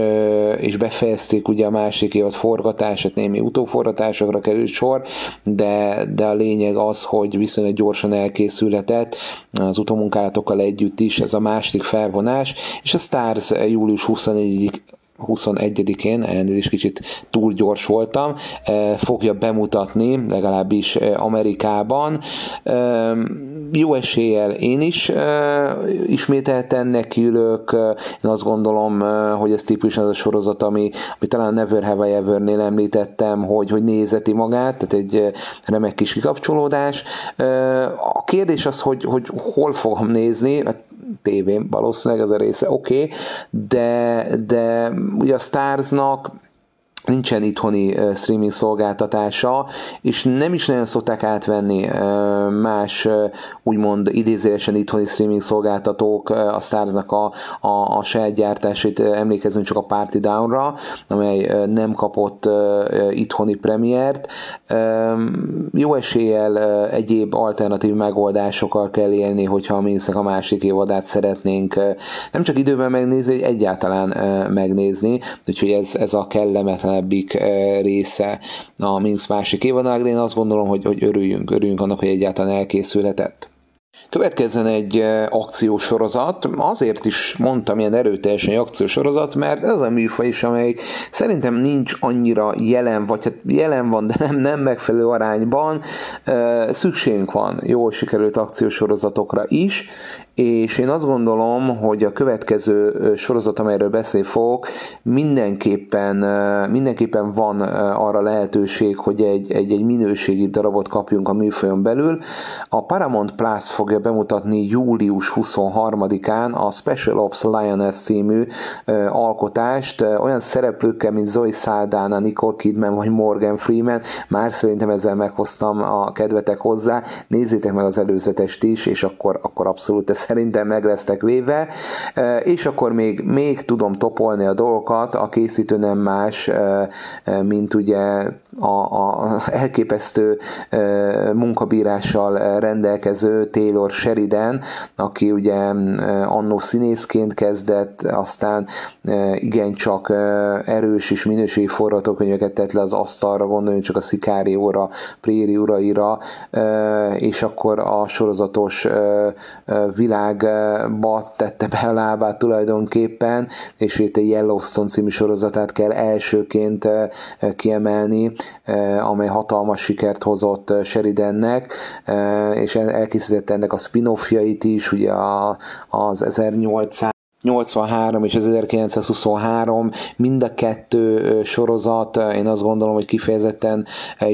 és befejezték ugye a másik évad forgatását, némi utóforgatásokra került sor, de, de a lényeg az, hogy viszonylag gyorsan elkészülhetett az utómunkálatokkal együtt is ez a második felvonás, és a Stars július 24 21-én, elnézést kicsit túl gyors voltam, eh, fogja bemutatni, legalábbis eh, Amerikában. Jó eséllyel én is ismételten nekiülök, én azt gondolom, hogy ez típusan az a sorozat, ami, ami talán Never Have I Ever-nél említettem, hogy, hogy nézeti magát, tehát egy remek kis kikapcsolódás. A kérdés az, hogy, hogy hol fogom nézni, hát tévén valószínűleg ez a része oké, okay, de, de ugye a Starsnak nincsen itthoni streaming szolgáltatása, és nem is nagyon szokták átvenni más úgymond idézőesen itthoni streaming szolgáltatók a Starsnak a, a, a saját gyártásait, emlékezünk csak a Party Down-ra, amely nem kapott itthoni premiért. Jó eséllyel egyéb alternatív megoldásokkal kell élni, hogyha mi a másik évadát szeretnénk nem csak időben megnézni, egyáltalán megnézni, úgyhogy ez, ez a kellemetlen legkeményebbik eh, része a Minx másik évadának, de én azt gondolom, hogy, hogy örüljünk, örüljünk annak, hogy egyáltalán elkészülhetett. Következzen egy eh, akciósorozat, azért is mondtam ilyen erőteljesen akciósorozat, mert ez a műfaj is, amelyik szerintem nincs annyira jelen, vagy hát jelen van, de nem, nem megfelelő arányban. Eh, szükségünk van jól sikerült akciósorozatokra is, és én azt gondolom, hogy a következő sorozat, amelyről beszél fogok, mindenképpen, mindenképpen van arra lehetőség, hogy egy, egy, egy minőségi darabot kapjunk a műfajon belül. A Paramount Plus fogja bemutatni július 23-án a Special Ops Lioness című alkotást, olyan szereplőkkel, mint Zoe Saldana, Nicole Kidman vagy Morgan Freeman, már szerintem ezzel meghoztam a kedvetek hozzá, nézzétek meg az előzetest is, és akkor, akkor abszolút ez szerintem meg lesznek véve, és akkor még, még tudom topolni a dolgokat, a készítő nem más, mint ugye a, a elképesztő munkabírással rendelkező Taylor Sheridan, aki ugye annó színészként kezdett, aztán igencsak erős és minőségi forgatókönyveket tett le az asztalra, gondoljunk csak a Szikárióra, Préri uraira, és akkor a sorozatos világba tette be a lábát tulajdonképpen, és itt a Yellowstone című sorozatát kell elsőként kiemelni, amely hatalmas sikert hozott Sheridannek, és elkészítette ennek a spin-offjait is, ugye az 1800 83 és 1923 mind a kettő sorozat, én azt gondolom, hogy kifejezetten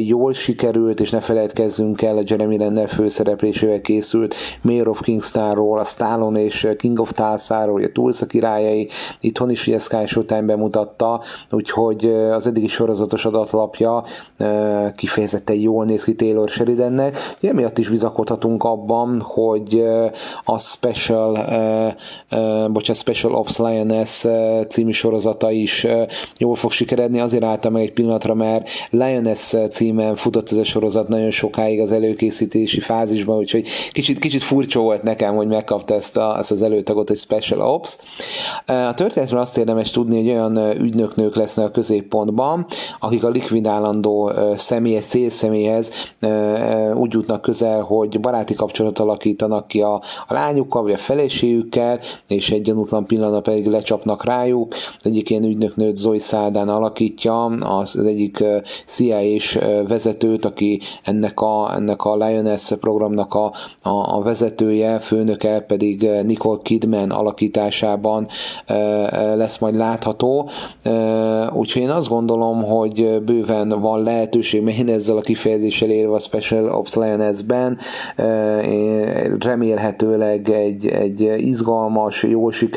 jól sikerült, és ne felejtkezzünk el, a Jeremy Renner főszereplésével készült Mayor of Kingstonról, a Stallone és King of Tulsa-ról, a Tulsa királyai, itthon is ugye Sky Showtime bemutatta, úgyhogy az eddigi sorozatos adatlapja kifejezetten jól néz ki Taylor Sheridannek, emiatt is bizakodhatunk abban, hogy a special, bocsánat, Special Ops Lioness eh, című sorozata is eh, jól fog sikeredni, azért álltam meg egy pillanatra, mert Lioness eh, címen futott ez a sorozat nagyon sokáig az előkészítési fázisban, úgyhogy kicsit, kicsit furcsa volt nekem, hogy megkapta ezt, a, ezt az előtagot, hogy Special Ops. A történetről azt érdemes tudni, hogy olyan ügynöknők lesznek a középpontban, akik a likvidálandó személyes célszemélyhez úgy jutnak közel, hogy baráti kapcsolatot alakítanak ki a, a lányukkal, vagy a feleségükkel, és egy gyanútlan pillanat pedig lecsapnak rájuk. Az egyik ilyen ügynöknőt Zoe Szádán alakítja, az, az egyik CIA-s vezetőt, aki ennek a, ennek a Lioness programnak a, a, a vezetője, főnöke pedig Nicole Kidman alakításában lesz majd látható. Úgyhogy én azt gondolom, hogy bőven van lehetőség, mert ezzel a kifejezéssel érve a Special Ops Lioness-ben remélhetőleg egy, egy izgalmas, jól sikerült,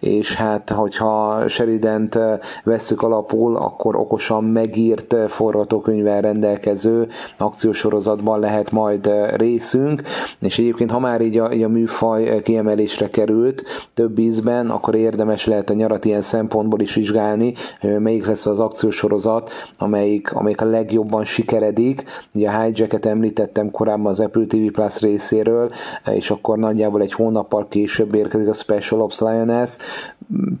és hát hogyha Sheridant vesszük alapul, akkor okosan megírt forgatókönyvvel rendelkező akciósorozatban lehet majd részünk, és egyébként ha már így a, így a műfaj kiemelésre került több ízben, akkor érdemes lehet a nyarat ilyen szempontból is vizsgálni, melyik lesz az akciósorozat, amelyik, amelyik a legjobban sikeredik. Ugye a Hijacket említettem korábban az Apple TV Plus részéről, és akkor nagyjából egy hónappal később érkezik a Special Ops Lioness,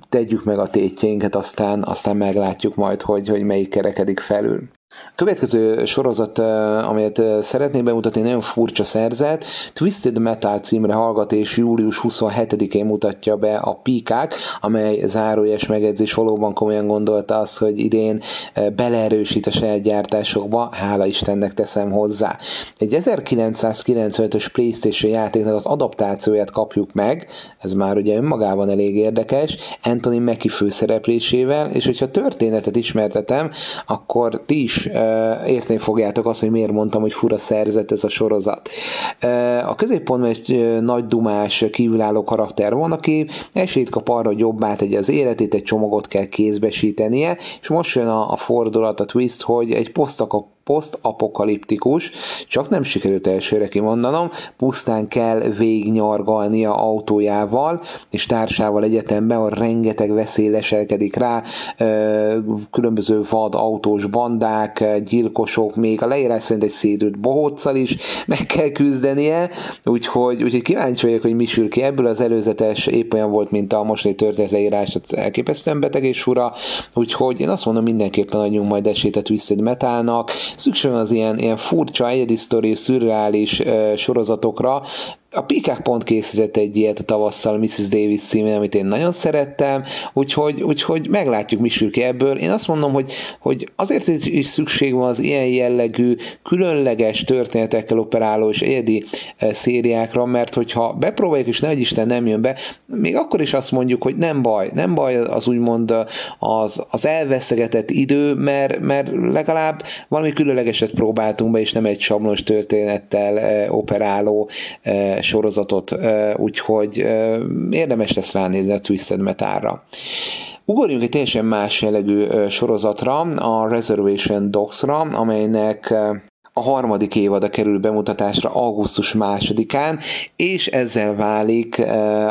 tegyük meg a tétjeinket, aztán, aztán meglátjuk majd, hogy, hogy melyik kerekedik felül. A következő sorozat, amelyet szeretném bemutatni, nagyon furcsa szerzet. Twisted Metal címre hallgat, és július 27-én mutatja be a Pikák, amely zárójes megjegyzés valóban komolyan gondolta azt, hogy idén beleerősít a saját gyártásokba, hála Istennek teszem hozzá. Egy 1995-ös Playstation játéknak az adaptációját kapjuk meg, ez már ugye önmagában elég érdekes, Anthony Mackie főszereplésével, és hogyha történetet ismertetem, akkor ti is is érteni fogjátok azt, hogy miért mondtam, hogy fura szerzet ez a sorozat. A középpontban egy nagy dumás, kívülálló karakter van, aki esélyt kap arra, hogy jobbá tegye az életét, egy csomagot kell kézbesítenie, és most jön a, a fordulat, a twist, hogy egy posztakap posztapokaliptikus, csak nem sikerült elsőre kimondanom, pusztán kell végnyargalnia autójával és társával egyetemben, ahol rengeteg veszély leselkedik rá, különböző vad autós bandák, gyilkosok, még a leírás szerint egy szédült bohóccal is meg kell küzdenie, úgyhogy, úgyhogy kíváncsi vagyok, hogy mi sül ki ebből. Az előzetes épp olyan volt, mint a mostani történet leírás, elképesztően beteg és fura, úgyhogy én azt mondom, mindenképpen adjunk majd esélyt a Twisted Metalnak, szükség van az ilyen, ilyen furcsa, egyedi sztori, szürreális sorozatokra, a Peacock pont készített egy ilyet a tavasszal Mrs. Davis címén, amit én nagyon szerettem, úgyhogy, úgyhogy meglátjuk, mi sül ki ebből. Én azt mondom, hogy, hogy azért is szükség van az ilyen jellegű, különleges történetekkel operáló és egyedi e, szériákra, mert hogyha bepróbáljuk, és nehogy Isten nem jön be, még akkor is azt mondjuk, hogy nem baj, nem baj az úgymond az, az elveszegetett idő, mert, mert legalább valami különlegeset próbáltunk be, és nem egy sablonos történettel e, operáló sorozatot, úgyhogy érdemes lesz ránézni a Twisted Metalra. Ugorjunk egy teljesen más jellegű sorozatra, a Reservation Dogs-ra, amelynek a harmadik évada kerül bemutatásra augusztus másodikán, és ezzel válik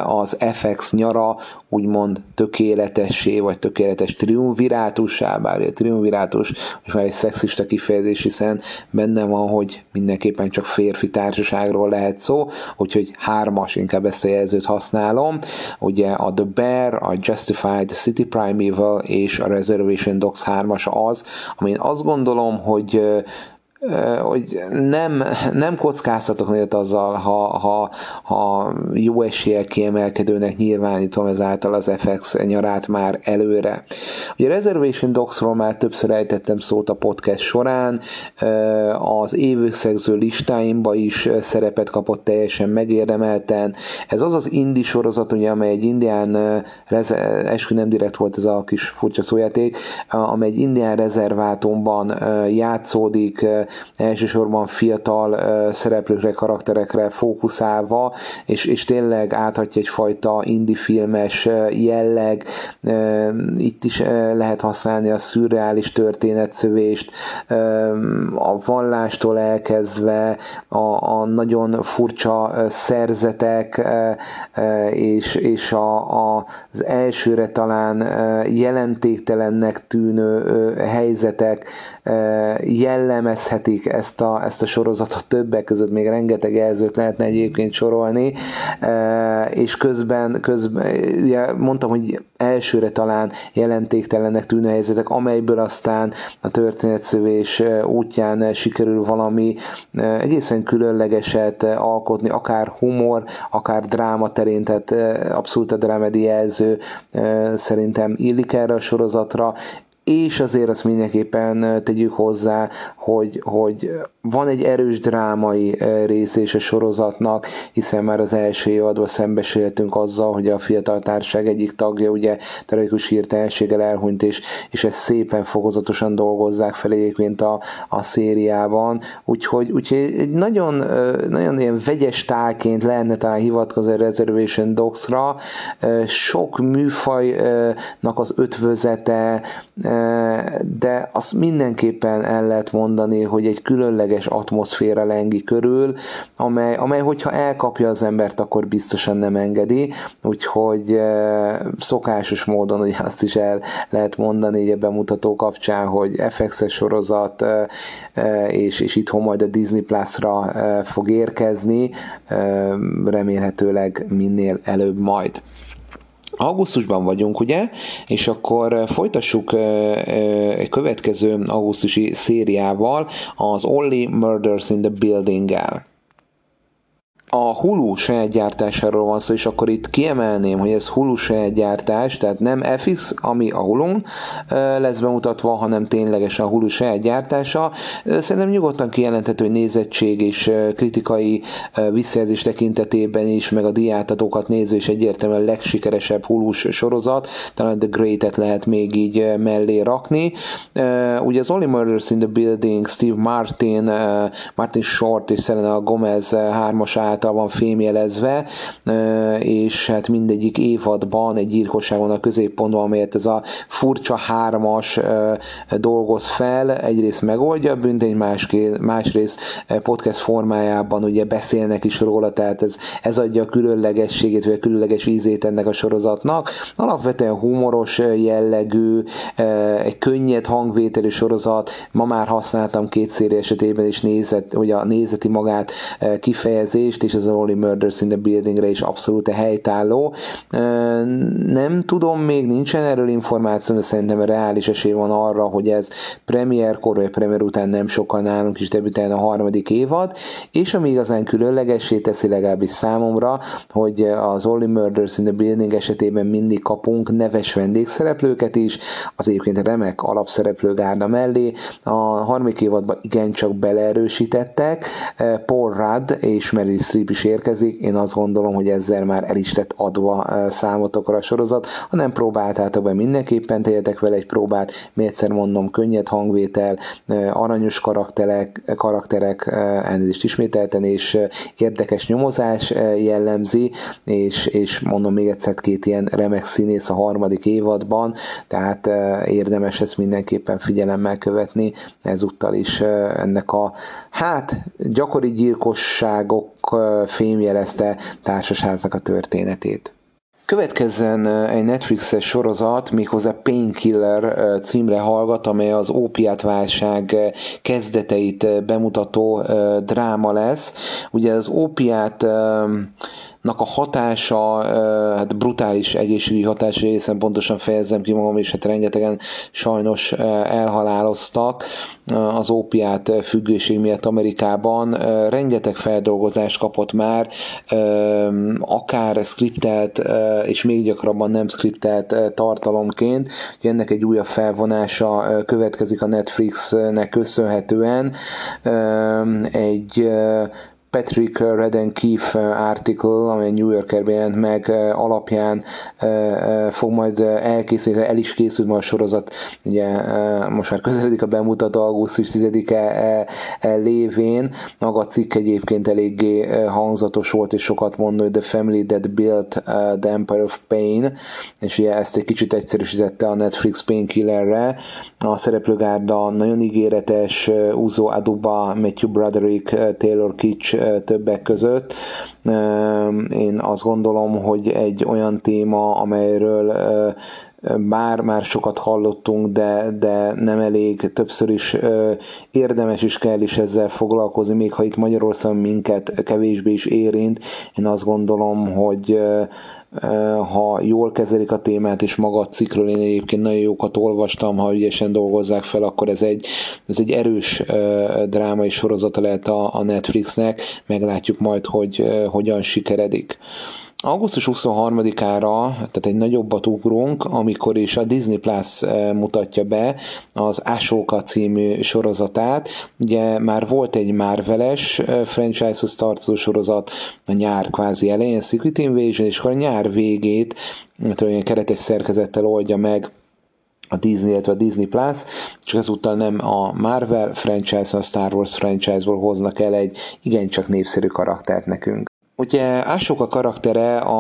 az FX nyara úgymond tökéletessé, vagy tökéletes triumvirátussá, bár a triumvirátus most már egy szexista kifejezés, hiszen benne van, hogy mindenképpen csak férfi társaságról lehet szó, úgyhogy hármas, inkább ezt a jelzőt használom. Ugye a The Bear, a Justified, City Primeval és a Reservation Dogs 3-as az, amin azt gondolom, hogy hogy nem, nem kockáztatok nagyot azzal, ha, ha, ha jó eséllyel kiemelkedőnek nyilvánítom ezáltal az FX nyarát már előre. Ugye a Reservation Dogsról már többször ejtettem szót a podcast során, az évösszegző listáimba is szerepet kapott teljesen megérdemelten. Ez az az indi sorozat, ugye, amely egy indián, eskü nem direkt volt ez a kis furcsa szójáték, amely egy indián rezervátumban játszódik, elsősorban fiatal szereplőkre, karakterekre fókuszálva, és, és tényleg áthatja egyfajta indie filmes jelleg, itt is lehet használni a szürreális történetszövést, a vallástól elkezdve a, a nagyon furcsa szerzetek, és, és a, a, az elsőre talán jelentéktelennek tűnő helyzetek jellemezhetik ezt a, ezt a sorozatot többek között, még rengeteg jelzőt lehetne egyébként sorolni, és közben, közben ugye mondtam, hogy elsőre talán jelentéktelennek tűnő helyzetek, amelyből aztán a történetszövés útján sikerül valami egészen különlegeset alkotni, akár humor, akár dráma terén, tehát abszolút a drámedi jelző szerintem illik erre a sorozatra, és azért azt mindenképpen tegyük hozzá, hogy, hogy van egy erős drámai rész és a sorozatnak, hiszen már az első évadban szembesültünk azzal, hogy a fiatal társaság egyik tagja ugye tragikus hirtelenséggel elhunyt, és, és ezt szépen fokozatosan dolgozzák fel egyébként a, a szériában, úgyhogy, úgyhogy egy nagyon, nagyon ilyen vegyes tálként lehetne talán hivatkozni a Reservation Dogs-ra, sok műfajnak az ötvözete, de azt mindenképpen el lehet mondani, hogy egy különleges atmoszféra lengi körül, amely, amely hogyha elkapja az embert, akkor biztosan nem engedi, úgyhogy szokásos módon ugye azt is el lehet mondani így a bemutató kapcsán, hogy FX-es sorozat, és, és itthon majd a Disney Plus-ra fog érkezni, remélhetőleg minél előbb majd. Augusztusban vagyunk, ugye? És akkor folytassuk egy következő augusztusi szériával, az Only Murders in the Building-el. A Hulu saját gyártásáról van szó, és akkor itt kiemelném, hogy ez Hulu saját gyártás, tehát nem FX, ami a Hulun lesz bemutatva, hanem ténylegesen a Hulu saját gyártása. Szerintem nyugodtan kijelenthető, hogy nézettség és kritikai visszajelzés tekintetében is, meg a diátadókat nézve is egyértelműen a legsikeresebb Hulus sorozat, talán The Great-et lehet még így mellé rakni. Ugye az Only Murders in the Building, Steve Martin, Martin Short és Selena Gomez hármas által van fémjelezve, és hát mindegyik évadban egy van a középpontban, amelyet ez a furcsa hármas dolgoz fel, egyrészt megoldja a büntény, másrészt podcast formájában ugye beszélnek is róla, tehát ez, ez adja a különlegességét, vagy a különleges ízét ennek a sorozatnak. Alapvetően humoros jellegű, egy könnyed hangvételű sorozat, ma már használtam két széri esetében is nézet, hogy a nézeti magát kifejezést, és ez a Only Murders in the Buildingre is abszolút helytálló. Nem tudom, még nincsen erről információ, de szerintem reális esély van arra, hogy ez premierkor vagy premier után nem sokkal nálunk is debütál a harmadik évad, és ami igazán különlegessé teszi legalábbis számomra, hogy az Only Murders in the Building esetében mindig kapunk neves vendégszereplőket is, az egyébként remek alapszereplőgárda mellé. A harmadik évadban igencsak beleerősítettek, Paul Rudd és Meryl Streep is érkezik, én azt gondolom, hogy ezzel már el is lett adva számotokra a sorozat, ha nem próbáltátok be, mindenképpen tegyetek vele egy próbát, még egyszer mondom, könnyed hangvétel, aranyos karakterek, karakterek elnézést ismételten, és érdekes nyomozás jellemzi, és, és mondom még egyszer két ilyen remek színész a harmadik évadban, tehát érdemes ezt mindenképpen figyelemmel követni, ezúttal is ennek a hát gyakori gyilkosságok fémjelezte társasháznak a történetét. Következzen egy Netflixes sorozat, méghozzá Painkiller címre hallgat, amely az ópiátválság kezdeteit bemutató dráma lesz. Ugye az ópiát a hatása, hát brutális egészségügyi hatása, hiszen pontosan fejezem ki magam, és hát rengetegen sajnos elhaláloztak az ópiát függőség miatt Amerikában. Rengeteg feldolgozást kapott már, akár skriptelt, és még gyakrabban nem skriptelt tartalomként. Ennek egy újabb felvonása következik a Netflixnek köszönhetően. Egy Patrick Redden Keefe article, amely New Yorkerben jelent meg alapján fog majd elkészülni, el is készült ma a sorozat, ugye most már közeledik a bemutató augusztus 10-e lévén, maga a cikk egyébként eléggé hangzatos volt, és sokat mondó, hogy The Family That Built the Empire of Pain, és ugye ezt egy kicsit egyszerűsítette a Netflix Painkillerre, a szereplőgárda nagyon ígéretes, Uzo Aduba, Matthew Broderick, Taylor Kitsch többek között. Én azt gondolom, hogy egy olyan téma, amelyről bár már sokat hallottunk, de, de nem elég, többször is érdemes is kell is ezzel foglalkozni, még ha itt Magyarországon minket kevésbé is érint, én azt gondolom, hogy ha jól kezelik a témát, és maga a cikkről én egyébként nagyon jókat olvastam, ha ügyesen dolgozzák fel, akkor ez egy, ez egy erős drámai sorozata lehet a, a Netflixnek, meglátjuk majd, hogy hogyan sikeredik. Augusztus 23-ára, tehát egy nagyobbat ugrunk, amikor is a Disney Plus mutatja be az Ashoka című sorozatát. Ugye már volt egy Marveles franchise-hoz tartozó sorozat a nyár kvázi elején, Secret Invasion, és akkor a nyár végét olyan keretes szerkezettel oldja meg a Disney, illetve a Disney Plus, csak ezúttal nem a Marvel franchise, a Star Wars franchise-ból hoznak el egy igencsak népszerű karaktert nekünk. Ugye Ások a karaktere, a,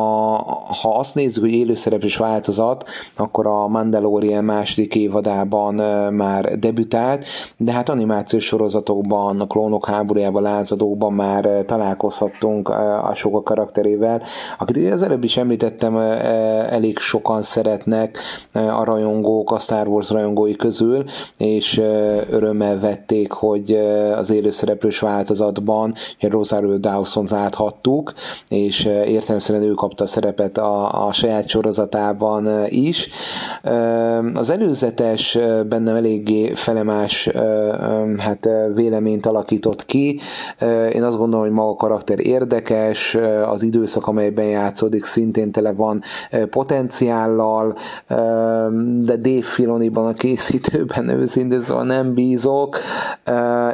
ha azt nézzük, hogy élőszereplős változat, akkor a Mandalorian második évadában már debütált, de hát animációs sorozatokban, a klónok háborújában, lázadókban már találkozhattunk Ások a karakterével, akit az előbb is említettem, elég sokan szeretnek a rajongók, a Star Wars rajongói közül, és örömmel vették, hogy az élőszereplős változatban Rosario Dawson láthattuk, Luke, és értelemszerűen ő kapta a szerepet a, a saját sorozatában is. Az előzetes bennem eléggé felemás hát véleményt alakított ki. Én azt gondolom, hogy maga a karakter érdekes, az időszak, amelyben játszódik, szintén tele van potenciállal, de Dave Filoniban a készítőben őszintén szóval nem bízok,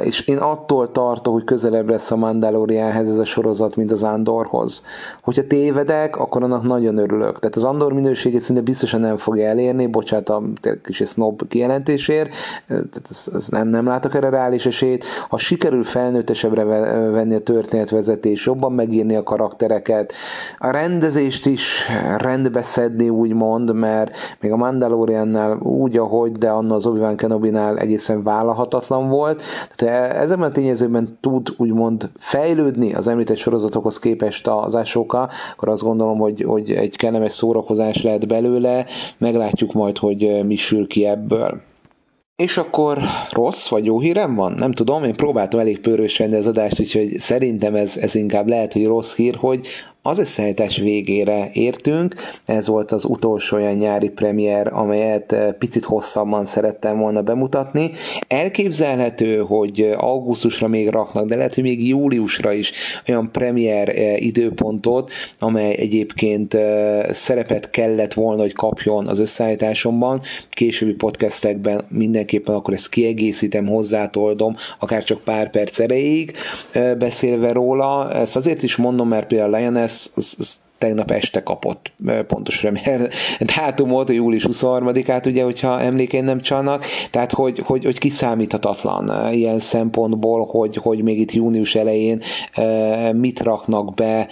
és én attól tartok, hogy közelebb lesz a Mandalorianhez ez a sorozat, mint az Andorhoz. Hogyha tévedek, akkor annak nagyon örülök. Tehát az Andor minőségét szinte biztosan nem fogja elérni, bocsánat a kis snob kijelentésért, tehát ez, ez nem, nem látok erre reális esélyt. Ha sikerül felnőttesebbre venni a történetvezetés, jobban megírni a karaktereket, a rendezést is rendbe szedni, úgymond, mert még a Mandaloriannál úgy, ahogy, de anna az Obi-Wan Kenobi-nál egészen vállalhatatlan volt. Tehát ezen a tényezőben tud úgymond fejlődni az említett sorozatokhoz képest az Ashoka, akkor azt gondolom, hogy, hogy egy kellemes szórakozás lehet belőle, meglátjuk majd, hogy mi sül ki ebből. És akkor rossz vagy jó hírem van? Nem tudom, én próbáltam elég pörős az adást, úgyhogy szerintem ez, ez inkább lehet, hogy rossz hír, hogy az összeállítás végére értünk, ez volt az utolsó olyan nyári premier, amelyet eh, picit hosszabban szerettem volna bemutatni. Elképzelhető, hogy augusztusra még raknak, de lehet, hogy még júliusra is olyan premier eh, időpontot, amely egyébként eh, szerepet kellett volna, hogy kapjon az összeállításomban. Későbbi podcastekben mindenképpen akkor ezt kiegészítem, hozzátoldom, akár csak pár perc erejéig beszélve róla. Ezt azért is mondom, mert például Lioness az, az, az tegnap este kapott pontos premier dátumot, július 23-át, ugye, hogyha emlékeim nem csalnak, tehát hogy, hogy, hogy kiszámíthatatlan ilyen szempontból, hogy, hogy még itt június elején mit raknak be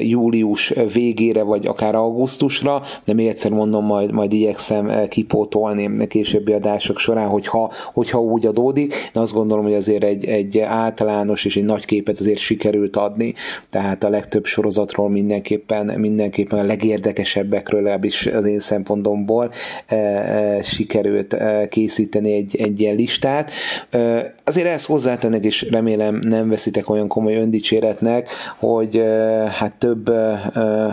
július végére, vagy akár augusztusra, de még egyszer mondom, majd, majd igyekszem kipótolni későbbi adások során, hogyha, hogyha úgy adódik, de azt gondolom, hogy azért egy, egy általános és egy nagy képet azért sikerült adni, tehát a legtöbb sorozatról mindenképpen mindenképpen, mindenképpen a legérdekesebbekről, legalábbis az én szempontomból e, e, sikerült e, készíteni egy, egy ilyen listát. Azért ezt hozzátennek, és remélem nem veszitek olyan komoly öndicséretnek, hogy hát több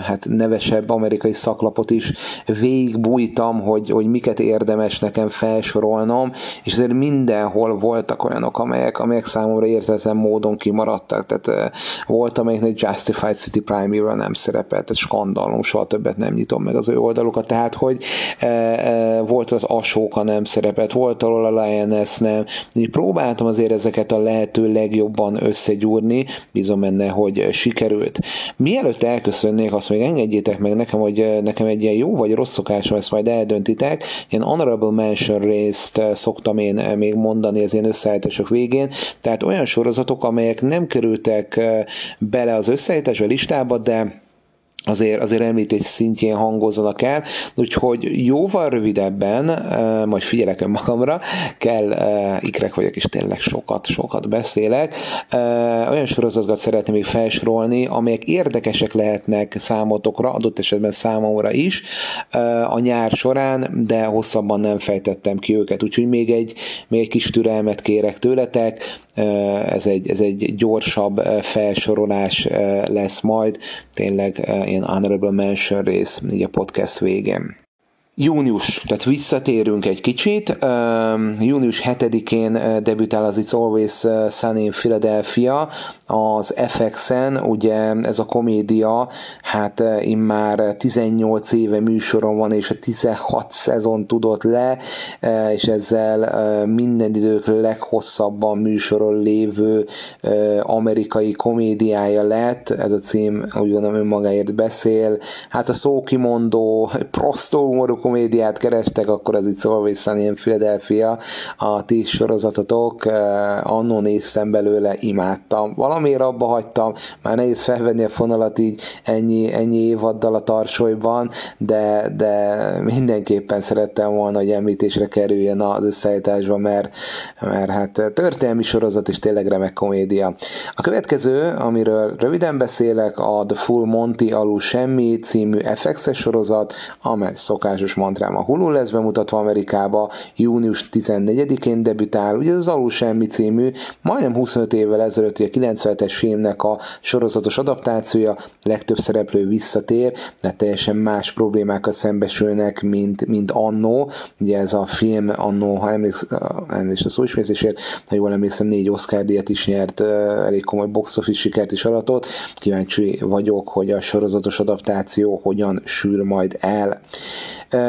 hát nevesebb amerikai szaklapot is végigbújtam, hogy, hogy miket érdemes nekem felsorolnom, és azért mindenhol voltak olyanok, amelyek, amelyek számomra értetlen módon kimaradtak. Tehát volt, amelyiknek Justified City Prime-ről nem szerepel szerepelt, ez skandalom, soha többet nem nyitom meg az ő oldalukat, tehát hogy e, e, volt az Asóka nem szerepelt, volt ahol a Lioness nem, így próbáltam azért ezeket a lehető legjobban összegyúrni, bízom benne, hogy sikerült. Mielőtt elköszönnék, azt még engedjétek meg nekem, hogy e, nekem egy ilyen jó vagy rossz szokásom, ezt majd eldöntitek, ilyen honorable mention részt e, szoktam én e, még mondani az én összeállítások végén, tehát olyan sorozatok, amelyek nem kerültek bele az összeállításba listába, de azért, azért említés szintjén hangozzanak el, úgyhogy jóval rövidebben, majd figyelek magamra, kell, ikrek vagyok, és tényleg sokat, sokat beszélek, olyan sorozatokat szeretném még felsorolni, amelyek érdekesek lehetnek számotokra, adott esetben számomra is a nyár során, de hosszabban nem fejtettem ki őket, úgyhogy még egy, még egy kis türelmet kérek tőletek, ez egy, ez egy gyorsabb felsorolás lesz majd, tényleg ilyen honorable mention rész így a podcast végén. Június, tehát visszatérünk egy kicsit. Június 7-én debütál az It's Always Sunny in Philadelphia az FX-en, ugye ez a komédia, hát immár 18 éve műsoron van, és a 16 szezon tudott le, és ezzel minden idők leghosszabban műsoron lévő amerikai komédiája lett. Ez a cím úgy gondolom önmagáért beszél. Hát a szókimondó, prostó humorú komédiát kerestek, akkor az itt Always Sunny in Philadelphia, a ti sorozatotok, eh, annó néztem belőle, imádtam. Valamiért abba hagytam, már nehéz felvenni a fonalat így ennyi, ennyi évaddal a tarsolyban, de, de mindenképpen szerettem volna, hogy említésre kerüljön az összeállításba, mert, mert hát történelmi sorozat és tényleg remek komédia. A következő, amiről röviden beszélek, a The Full Monty alul semmi című FX-es sorozat, amely szokásos mantrám. A Hulu lesz bemutatva Amerikába, június 14-én debütál, ugye az Alul Semmi című, majdnem 25 évvel ezelőtt, a 97-es filmnek a sorozatos adaptációja, legtöbb szereplő visszatér, de teljesen más problémákkal szembesülnek, mint, mint annó. Ugye ez a film annó, ha emlékszem, a szóismétlésért, ha jól emlékszem, négy Oscar díjat is nyert, elég komoly box office sikert is aratott. Kíváncsi vagyok, hogy a sorozatos adaptáció hogyan sül majd el.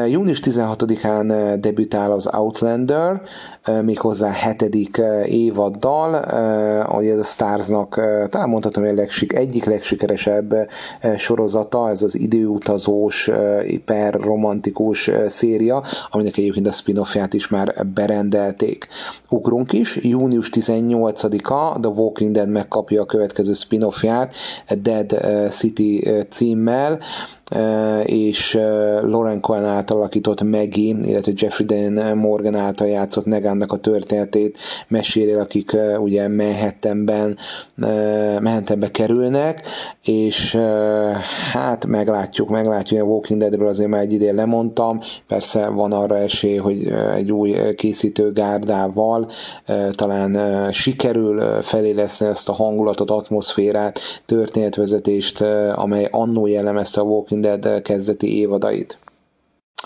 Június 16-án debütál az Outlander, méghozzá hetedik évaddal, ahogy ez a Starsnak talán mondhatom, hogy legsik, egyik legsikeresebb sorozata, ez az időutazós, per romantikus széria, aminek egyébként a spin-offját is már berendelték. Ugrunk is, június 18-a The Walking Dead megkapja a következő spin-offját, Dead City címmel, és Lauren Cohen által alakított Maggie, illetve Jeffrey Dean Morgan által játszott Negannak a történetét mesél, akik ugye Manhattanben, Manhattanbe kerülnek, és hát meglátjuk, meglátjuk, a Walking Deadről azért már egy idén lemondtam, persze van arra esély, hogy egy új készítő gárdával talán sikerül feléleszni ezt a hangulatot, atmoszférát, történetvezetést, amely annó jellemezte a Walking Dead kezdeti évadait.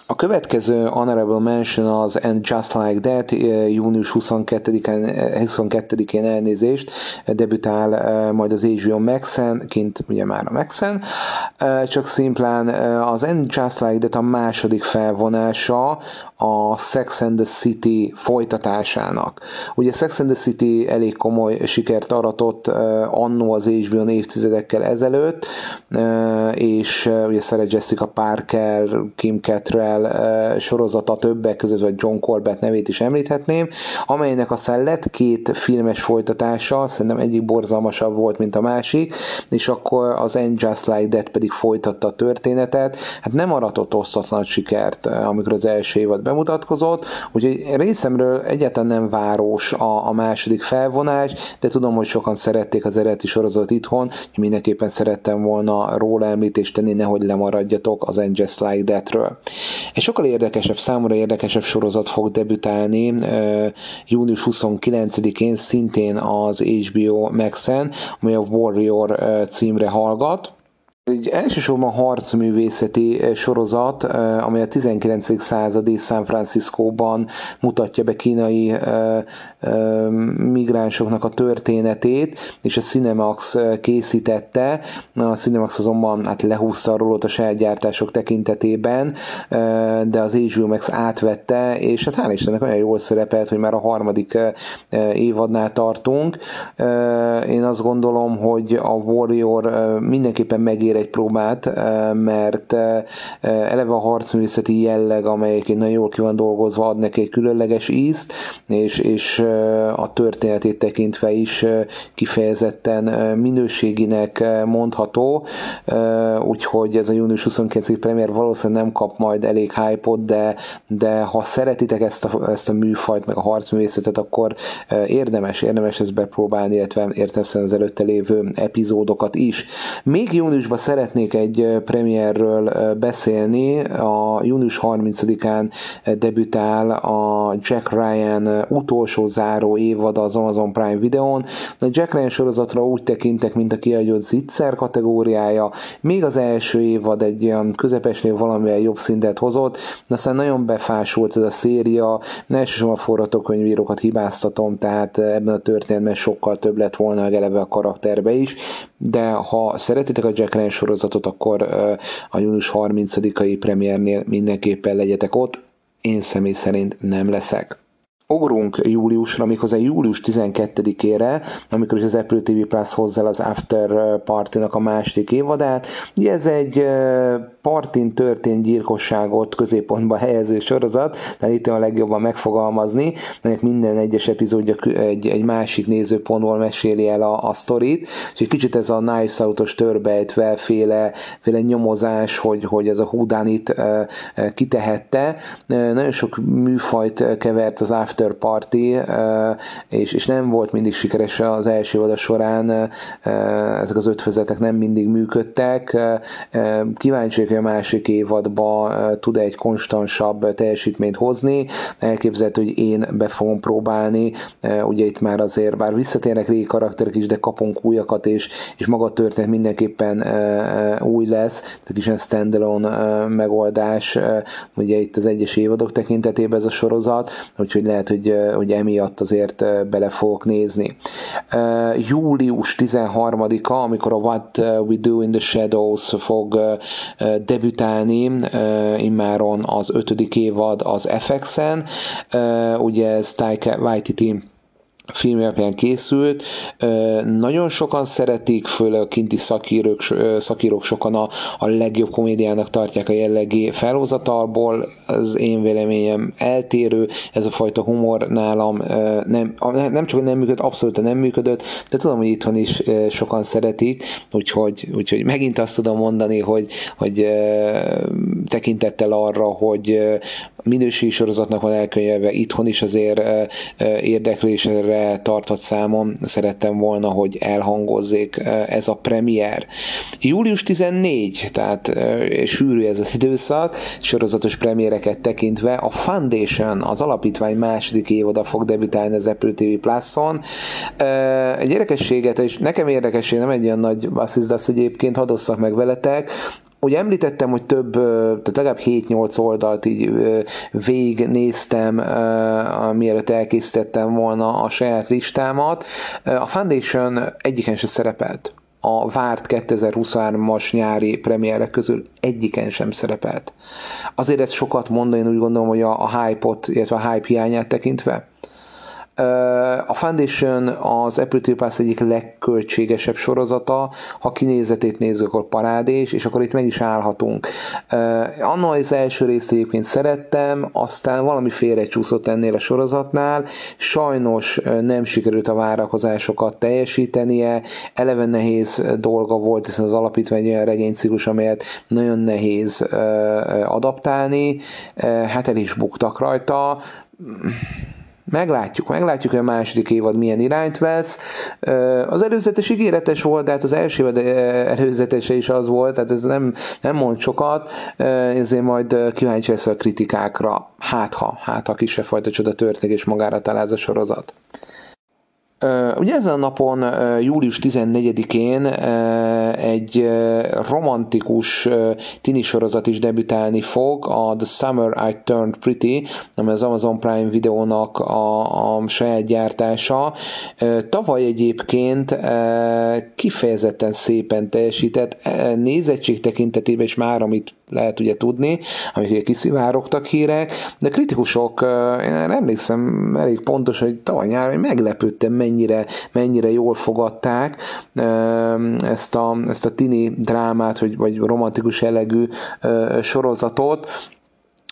A következő Honorable Mention az And Just Like That, eh, június 22-én, 22-én eh, elnézést, debütál eh, majd az HBO Max-en, kint ugye már a Max-en, csak szimplán az And Just Like That a második felvonása a Sex and the City folytatásának. Ugye Sex and the City elég komoly sikert aratott annó az HBO évtizedekkel ezelőtt, és ugye Sarah Jessica Parker, Kim Cattrall sorozata többek között, vagy John Corbett nevét is említhetném, amelynek aztán lett két filmes folytatása, szerintem egyik borzalmasabb volt, mint a másik, és akkor az End Just Like That pedig folytatta a történetet. Hát nem aratott osztatlan sikert, amikor az első évad bemutatkozott, úgyhogy részemről egyáltalán nem város a, a második felvonás, de tudom, hogy sokan szerették az eredeti sorozat itthon, hogy mindenképpen szerettem volna róla említést tenni, nehogy lemaradjatok az Just Like That-ről. Egy sokkal érdekesebb, számomra érdekesebb sorozat fog debütálni június 29-én szintén az HBO Max-en, amely a Warrior címre hallgat egy elsősorban harcművészeti eh, sorozat, eh, amely a 19. századi San Franciscóban mutatja be kínai eh, migránsoknak a történetét, és a Cinemax készítette. A Cinemax azonban hát lehúzta a rólót a saját gyártások tekintetében, de az HBO Max átvette, és hát hál' Istennek olyan jól szerepelt, hogy már a harmadik évadnál tartunk. Én azt gondolom, hogy a Warrior mindenképpen megér kér egy próbát, mert eleve a harcművészeti jelleg, amelyik nagyon jól ki van dolgozva, ad neki egy különleges ízt, és, és a történetét tekintve is kifejezetten minőséginek mondható, úgyhogy ez a június 29. premier valószínűleg nem kap majd elég hype de, de ha szeretitek ezt a, ezt a műfajt, meg a harcművészetet, akkor érdemes, érdemes ezt bepróbálni, illetve értelmesen az előtte lévő epizódokat is. Még júniusban szeretnék egy premierről beszélni. A június 30-án debütál a Jack Ryan utolsó záró évad az Amazon Prime videón. A Jack Ryan sorozatra úgy tekintek, mint a kiadott zicser kategóriája. Még az első évad egy olyan közepesnél valamivel jobb szintet hozott, de aztán nagyon befásult ez a széria. Elsősorban a forgatókönyvírókat hibáztatom, tehát ebben a történetben sokkal több lett volna eleve a karakterbe is, de ha szeretitek a Jack Ryan sorozatot, akkor a június 30-ai premiernél mindenképpen legyetek ott. Én személy szerint nem leszek. Ugrunk júliusra, méghozzá július 12-ére, amikor is az Apple TV Plus hozzá az After Party-nak a második évadát. Ugye ez egy partin történt gyilkosságot középpontba helyező sorozat, tehát itt a legjobban megfogalmazni, ennek minden egyes epizódja egy, egy másik nézőpontból meséli el a, a sztorit, és egy kicsit ez a Knives Out-os törbejtve féle, féle nyomozás, hogy, hogy ez a húdánit e, e, kitehette. E, nagyon sok műfajt kevert az After Party, e, és, és nem volt mindig sikeres az első oda során, e, ezek az ötvezetek nem mindig működtek. E, kíváncsiak hogy a másik évadba tud egy konstansabb teljesítményt hozni. Elképzelhető, hogy én be fogom próbálni. Ugye itt már azért, bár visszatérnek régi karakterek is, de kapunk újakat, és, és maga a történet mindenképpen új lesz. Tehát is ilyen standalone megoldás, ugye itt az egyes évadok tekintetében ez a sorozat, úgyhogy lehet, hogy, hogy emiatt azért bele fogok nézni. Július 13-a, amikor a What We Do in the Shadows fog debütálni, immáron az ötödik évad az FX-en, ugye ez Taika Waititi film alapján készült. Nagyon sokan szeretik, főleg a kinti szakírók, szakírók sokan a, a legjobb komédiának tartják a jellegi felhozatalból. Az én véleményem eltérő, ez a fajta humor nálam nem, nem csak nem működött, abszolút nem működött, de tudom, hogy itthon is sokan szeretik, úgyhogy, úgyhogy megint azt tudom mondani, hogy, hogy tekintettel arra, hogy minőségi sorozatnak van elkönyvelve, itthon is azért érdeklésre tartott számon, szerettem volna, hogy elhangozzék ez a premier. Július 14, tehát sűrű ez az időszak, sorozatos premiereket tekintve, a Foundation, az alapítvány második évada fog debütálni az Apple TV Plus-on. Egy érdekességet, és nekem érdekesség, nem egy olyan nagy basszizdasz egyébként, hadosszak meg veletek, Ugye említettem, hogy több, tehát legalább 7-8 oldalt így végignéztem, mielőtt elkészítettem volna a saját listámat. A Foundation egyiken se szerepelt a várt 2023-as nyári premierek közül egyiken sem szerepelt. Azért ez sokat mond, én úgy gondolom, hogy a, a hype-ot, illetve a hype hiányát tekintve. A Foundation az Apple TV Plus egyik legköltségesebb sorozata, ha kinézetét nézzük, akkor parádés, és akkor itt meg is állhatunk. Anna az első részt egyébként szerettem, aztán valami félrecsúszott ennél a sorozatnál, sajnos nem sikerült a várakozásokat teljesítenie, eleve nehéz dolga volt, hiszen az alapítvány olyan regényciklus, amelyet nagyon nehéz adaptálni, hát el is buktak rajta, Meglátjuk, meglátjuk, hogy a második évad milyen irányt vesz. Az előzetes ígéretes volt, de hát az első évad előzetese is az volt, tehát ez nem, nem mond sokat, ezért majd kíváncsi lesz a kritikákra. Hát ha, hát ha kisebb fajta csoda történik, és magára talál a sorozat. Ugye ezen a napon, július 14-én egy romantikus tini sorozat is debütálni fog, a The Summer I Turned Pretty, ami az Amazon Prime videónak a, a saját gyártása. Tavaly egyébként kifejezetten szépen teljesített, nézettség tekintetében is már, amit lehet ugye tudni, amik kiszivárogtak hírek, de kritikusok, én emlékszem elég pontos, hogy tavaly nyáron meglepődtem, mennyire, mennyire jól fogadták ezt a, ezt a tini drámát, vagy, vagy romantikus jellegű sorozatot,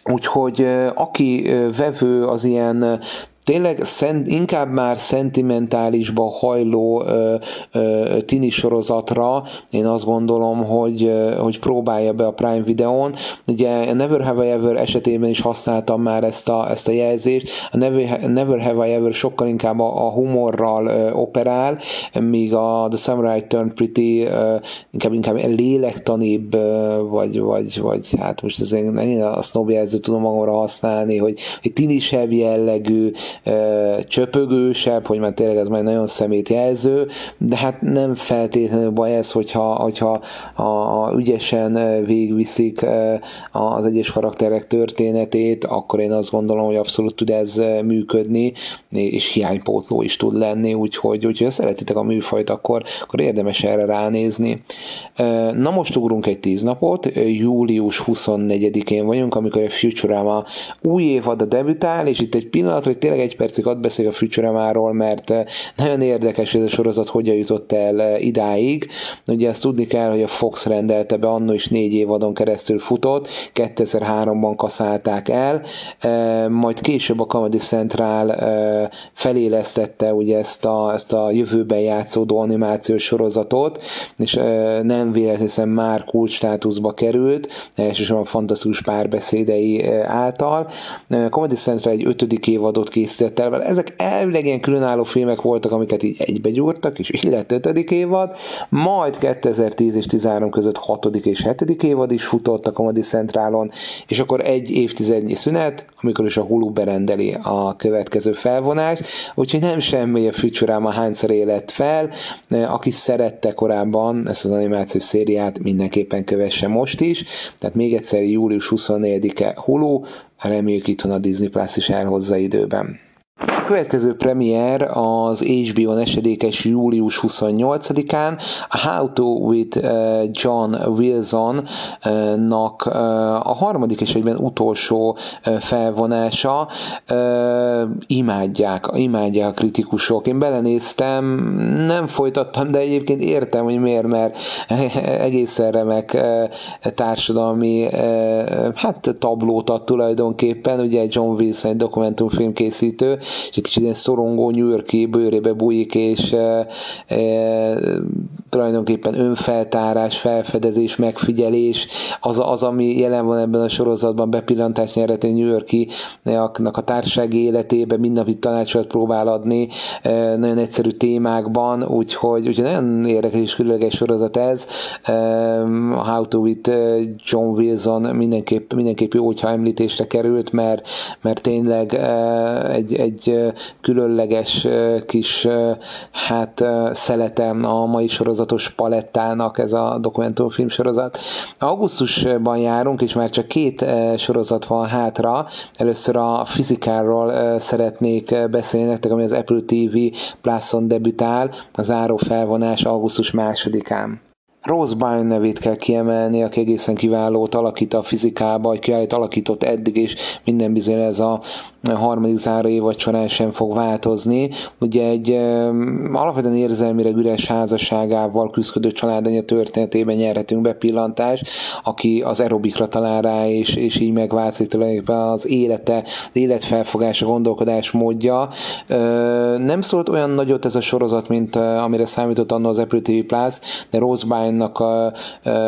Úgyhogy aki vevő az ilyen tényleg szent, inkább már szentimentálisba hajló ö, ö, tini sorozatra, én azt gondolom, hogy, ö, hogy próbálja be a Prime videón. Ugye Never Have I Ever esetében is használtam már ezt a, ezt a jelzést. A Never, Never Have I Ever sokkal inkább a, a humorral ö, operál, míg a The Samurai Turned Pretty ö, inkább, inkább lélektanibb, ö, vagy, vagy, vagy hát most ez én a snob jelzőt tudom magamra használni, hogy egy tinisebb jellegű, csöpögősebb, hogy már tényleg ez már nagyon jelző, de hát nem feltétlenül baj ez, hogyha, hogyha a, ügyesen végviszik az egyes karakterek történetét, akkor én azt gondolom, hogy abszolút tud ez működni, és hiánypótló is tud lenni, úgyhogy, úgyhogy ha szeretitek a műfajt, akkor, akkor érdemes erre ránézni. Na most ugrunk egy tíz napot, július 24-én vagyunk, amikor a Futurama új évad a debütál, és itt egy pillanat, hogy tényleg egy percig ad beszél a Futurama-ról, mert nagyon érdekes, ez a sorozat hogyan jutott el idáig. Ugye ezt tudni kell, hogy a Fox rendelte be, annó is négy évadon keresztül futott, 2003-ban kaszálták el, majd később a Comedy Central felélesztette ugye ezt a, ezt a jövőben játszódó animációs sorozatot, és nem véletlenül már kulcs státuszba került, elsősorban fantasztikus párbeszédei által. Comedy Central egy ötödik évadot készít készített el. Ezek elvileg ilyen különálló filmek voltak, amiket így egybegyúrtak, és így lett ötödik évad, majd 2010 és 13 között hatodik és hetedik évad is futott a Comedy Centralon, és akkor egy évtizednyi szünet, amikor is a Hulu berendeli a következő felvonást, úgyhogy nem semmi a Futurama hányszor élet fel, aki szerette korábban ezt az animációs szériát, mindenképpen kövesse most is, tehát még egyszer július 24-e Hulu, reméljük itthon a Disney Plus is elhozza időben. A következő premier az HBO-n esedékes július 28-án a How to with uh, John Wilson-nak uh, a harmadik és egyben utolsó uh, felvonása. Imádják, imádják a kritikusok. Én belenéztem, nem folytattam, de egyébként értem, hogy miért, mert egészen remek társadalmi hát tablót ad tulajdonképpen. Ugye John Wilson egy dokumentumfilm készítő, és egy kicsit ilyen szorongó New Yorki bőrébe bújik, és e, e, tulajdonképpen önfeltárás, felfedezés, megfigyelés, az, az, ami jelen van ebben a sorozatban, bepillantás nyerhető New Yorki a társasági életébe, mindennapi tanácsot próbál adni, e, nagyon egyszerű témákban, úgyhogy, úgyhogy nagyon érdekes és különleges sorozat ez. E, How to with John Wilson mindenképp, mindenképp jó, hogyha említésre került, mert, mert tényleg egy, egy különleges kis hát szeletem a mai sorozatos palettának ez a dokumentumfilm sorozat. Augusztusban járunk, és már csak két sorozat van hátra. Először a fizikáról szeretnék beszélni nektek, ami az Apple TV Plus-on debütál, az záró felvonás augusztus másodikán. Rose Byrne nevét kell kiemelni, aki egészen kiválót alakít a fizikába, vagy kiválót alakított eddig, és minden bizony ez a harmadik záró évad során sem fog változni. Ugye egy alapvetően érzelmire üres házasságával küzdködő családanya történetében nyerhetünk be pillantást, aki az aerobikra talál rá, és, és így megváltozik tulajdonképpen az élete, az életfelfogása, gondolkodás módja. Nem szólt olyan nagyot ez a sorozat, mint amire számított anno az Apple TV Plus, de Rose Byrne-nak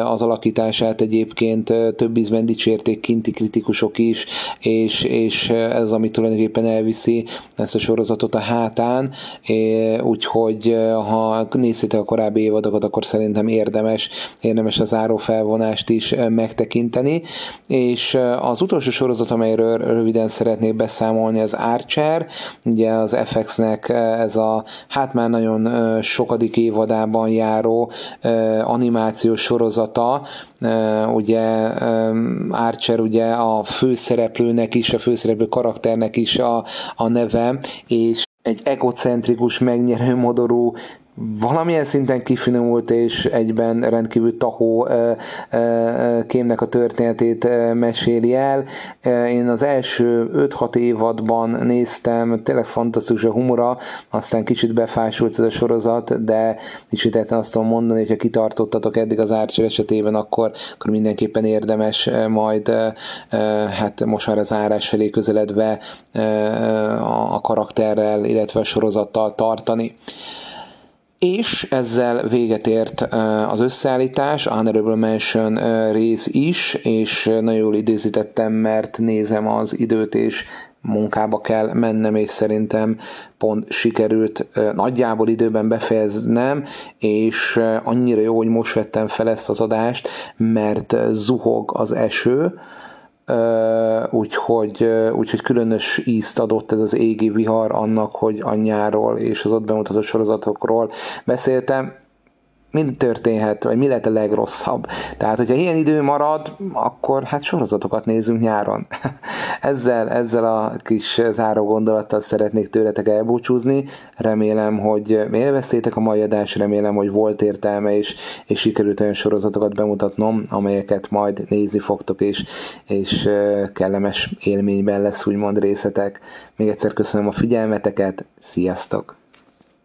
az alakítását egyébként több ízben dicsérték kinti kritikusok is, és, és ez a ami tulajdonképpen elviszi ezt a sorozatot a hátán, úgyhogy ha nézzétek a korábbi évadokat, akkor szerintem érdemes, érdemes az záró felvonást is megtekinteni, és az utolsó sorozat, amelyről röviden szeretnék beszámolni, az Archer, ugye az FX-nek ez a hát már nagyon sokadik évadában járó animációs sorozata, ugye Archer ugye a főszereplőnek is, a főszereplő karakternek is a, a neve, és egy egocentrikus, megnyerő modorú valamilyen szinten kifinomult és egyben rendkívül tahó kémnek a történetét meséli el. Én az első 5-6 évadban néztem, tényleg fantasztikus a humora, aztán kicsit befásult ez a sorozat, de ismételten azt tudom mondani, hogy ha kitartottatok eddig az Archer esetében, akkor, akkor mindenképpen érdemes majd hát most már az árás felé közeledve a karakterrel, illetve a sorozattal tartani és ezzel véget ért az összeállítás, Honorable Mention rész is, és nagyon jól időzítettem, mert nézem az időt, és munkába kell mennem, és szerintem pont sikerült nagyjából időben befejeznem, és annyira jó, hogy most vettem fel ezt az adást, mert zuhog az eső, úgyhogy, úgyhogy különös ízt adott ez az égi vihar annak, hogy anyjáról és az ott bemutatott sorozatokról beszéltem mi történhet, vagy mi lehet a legrosszabb. Tehát, hogyha ilyen idő marad, akkor hát sorozatokat nézünk nyáron. ezzel, ezzel a kis záró gondolattal szeretnék tőletek elbúcsúzni. Remélem, hogy élveztétek a mai adást, remélem, hogy volt értelme, és, és sikerült olyan sorozatokat bemutatnom, amelyeket majd nézni fogtok, és, és kellemes élményben lesz úgymond részletek. Még egyszer köszönöm a figyelmeteket, sziasztok!